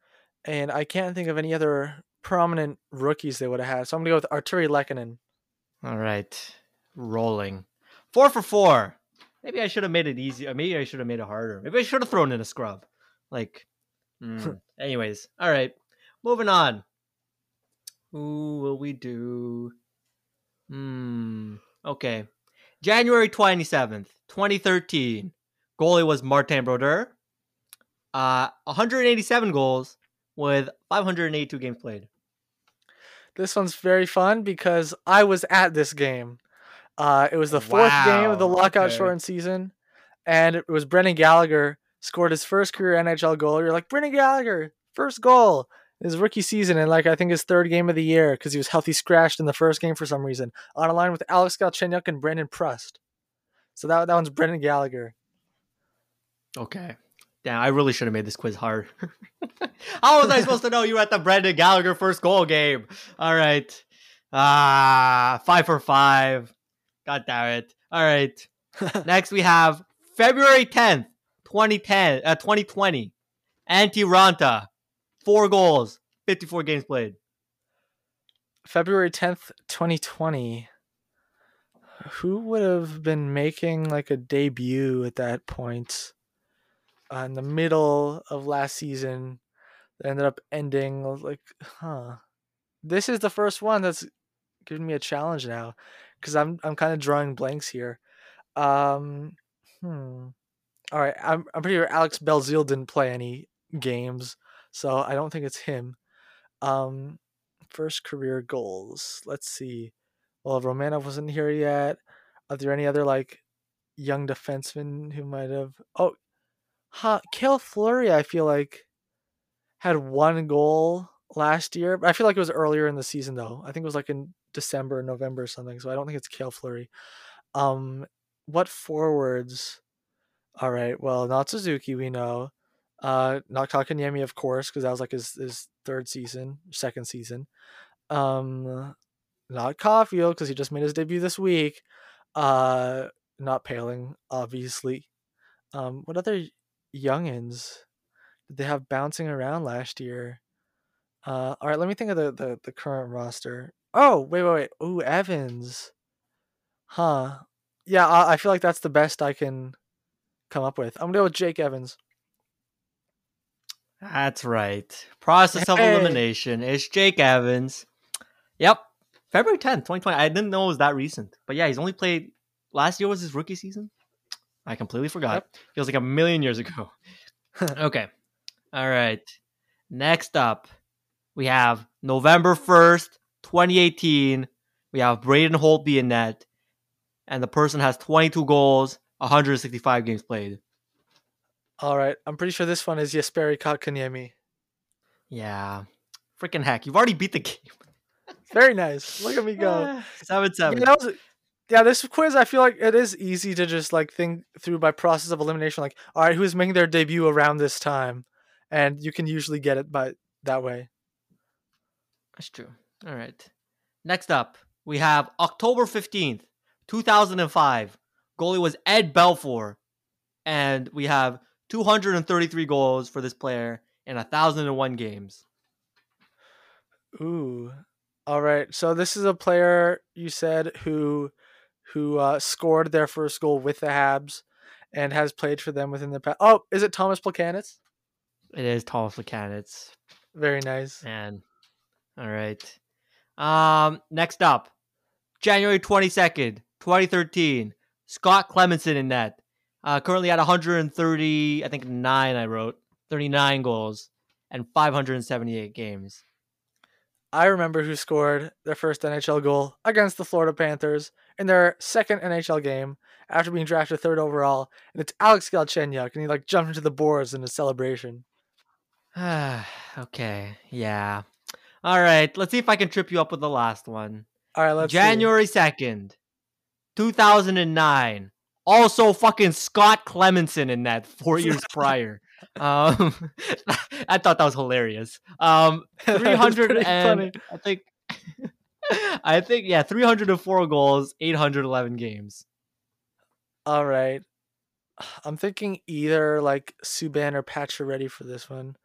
and I can't think of any other prominent rookies they would have had. So I'm gonna go with Artturi Lehkonen. All right, rolling. Four for four. Maybe I should have made it easier. Maybe I should have made it harder. Maybe I should have thrown in a scrub. Like, mm. anyways, all right. Moving on. Who will we do? Hmm. Okay. January 27th, 2013. Goalie was Martin Brodeur. Uh, 187 goals with 582 games played. This one's very fun because I was at this game. Uh, it was the fourth wow. game of the lockout okay. shortened season, and it was Brendan Gallagher scored his first career NHL goal. You're like Brendan Gallagher, first goal, his rookie season and like I think his third game of the year because he was healthy scratched in the first game for some reason on a line with Alex Galchenyuk and Brandon Prust. So that that one's Brendan Gallagher. Okay. Damn, I really should have made this quiz hard. How was I supposed to know you were at the Brendan Gallagher first goal game? All right. Ah, five for five. God damn it. All right. Next, we have February 10th, 2010, uh, 2020. Antti Raanta, four goals, 54 games played. February 10th, 2020. Who would have been making like a debut at that point? Uh, in the middle of last season, that ended up ending like, huh? This is the first one that's giving me a challenge now, because I'm I'm kind of drawing blanks here. Um, hmm. All right, I'm I'm pretty sure Alex Belzile didn't play any games, so I don't think it's him. Um, first career goals. Let's see. Well, Romanov wasn't here yet. Are there any other like young defensemen who might have? Oh, huh. Cale Fleury, I feel like had one goal last year. I feel like it was earlier in the season though. I think it was like in December, or November, or something. So I don't think it's Cale Fleury. Um, what forwards? All right. Well, not Suzuki. We know. Uh, not Kotkaniemi, of course, because that was like his his third season, second season. Um, not Caufield because he just made his debut this week. Uh, not Poehling, obviously. Um, what other youngins did they have bouncing around last year? Uh, all right, let me think of the, the, the current roster. Oh, wait, wait, wait. Ooh, Evans. Huh. Yeah, I, I feel like that's the best I can come up with. I'm gonna go with Jake Evans. That's right. Process of Hey. elimination. It's Jake Evans. Yep. February 10th, 2020. I didn't know it was that recent. But yeah, he's only played last year was his rookie season. I completely forgot. Feels like a million years ago. okay. All right. Next up, we have November 1st, 2018. We have Braden Holtby in net. And the person has 22 goals, 165 games played. All right, I'm pretty sure this one is Jesperi Kotkaniemi. Yeah. Freaking heck. You've already beat the game. Very nice. Look at me go. Ah, seven Yeah, seven. that was, yeah, this quiz I feel like it is easy to just like think through by process of elimination. Like, all right, who's making their debut around this time, and you can usually get it by that way. That's true. All right. Next up, we have October 15th, 2005. Goalie was Ed Belfour. And we have 233 goals for this player in 1,001 games. Ooh. All right. So this is a player you said who who uh, scored their first goal with the Habs and has played for them within the past. Oh, is it Tomas Plekanec? It is Tomas Plekanec. Very nice. And all right. Um, next up, January 22nd, 2013. Scott Clemmensen in net. Uh, currently at 130, I think nine. I wrote 39 goals and 578 games. I remember who scored their first NHL goal against the Florida Panthers in their second NHL game after being drafted third overall, and it's Alex Galchenyuk, and he like jumped into the boards in a celebration. okay, yeah. All right, let's see if I can trip you up with the last one. All right, let's. January 2nd, 2009. Also fucking Scott Clemmensen in that four years prior. Um, I thought that was hilarious. Um, 300 and. I think, I think, yeah, 304 goals, 811 games. All right. I'm thinking either like Subban or Pacioretty for this one.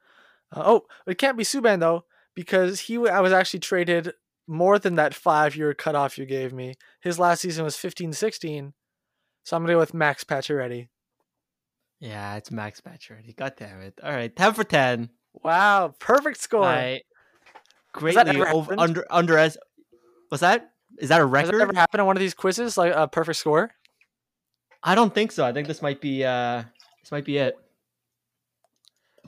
Uh, oh, it can't be Subban though because he I was actually traded more than that five year cutoff you gave me. His last season was 15-16, so I'm gonna go with Max Pacioretty. Yeah, it's Max Pacioretty. God damn it. All right, 10 for 10. Wow, perfect score. I greatly over, under under as what's that? Is that a record? Has that ever happened on one of these quizzes? Like a perfect score? I don't think so. I think this might be uh this might be it.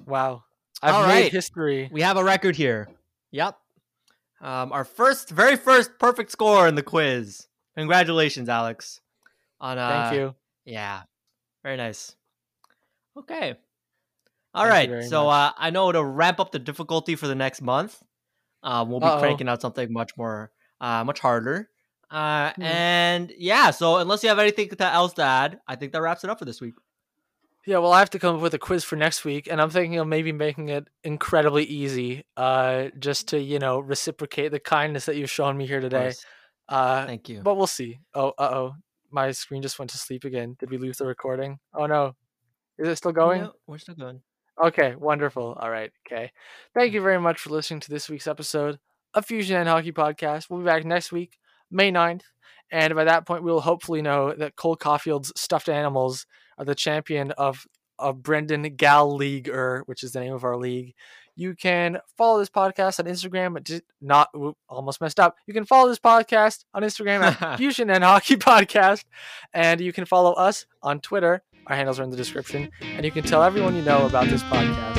Wow. I've All made right. history. We have a record here. Yep. Um, our first, very first perfect score in the quiz. Congratulations, Alex. On uh, Thank you. Yeah, very nice. Okay. All Thank right. So uh, I know to ramp up the difficulty for the next month, um, we'll be Uh-oh. cranking out something much more, uh, much harder. Uh, Hmm. and yeah. So unless you have anything else to add, I think that wraps it up for this week. Yeah, well, I have to come up with a quiz for next week, and I'm thinking of maybe making it incredibly easy, uh, just to you know reciprocate the kindness that you've shown me here today. Uh, Thank you. but we'll see. Oh, uh oh, my screen just went to sleep again. Did we lose the recording? Oh no. Is it still going? No, we're still going. Okay, wonderful. All right. Okay. Thank you very much for listening to this week's episode of Fusion and Hockey Podcast. We'll be back next week, May 9th. And by that point, we will hopefully know that Cole Caufield's stuffed animals Uh, the champion of, of Brendan Gal League, which is the name of our league. You can follow this podcast on Instagram. At not almost messed up. You can follow this podcast on Instagram at Fusion and Hockey Podcast, and you can follow us on Twitter. Our handles are in the description, and you can tell everyone you know about this podcast.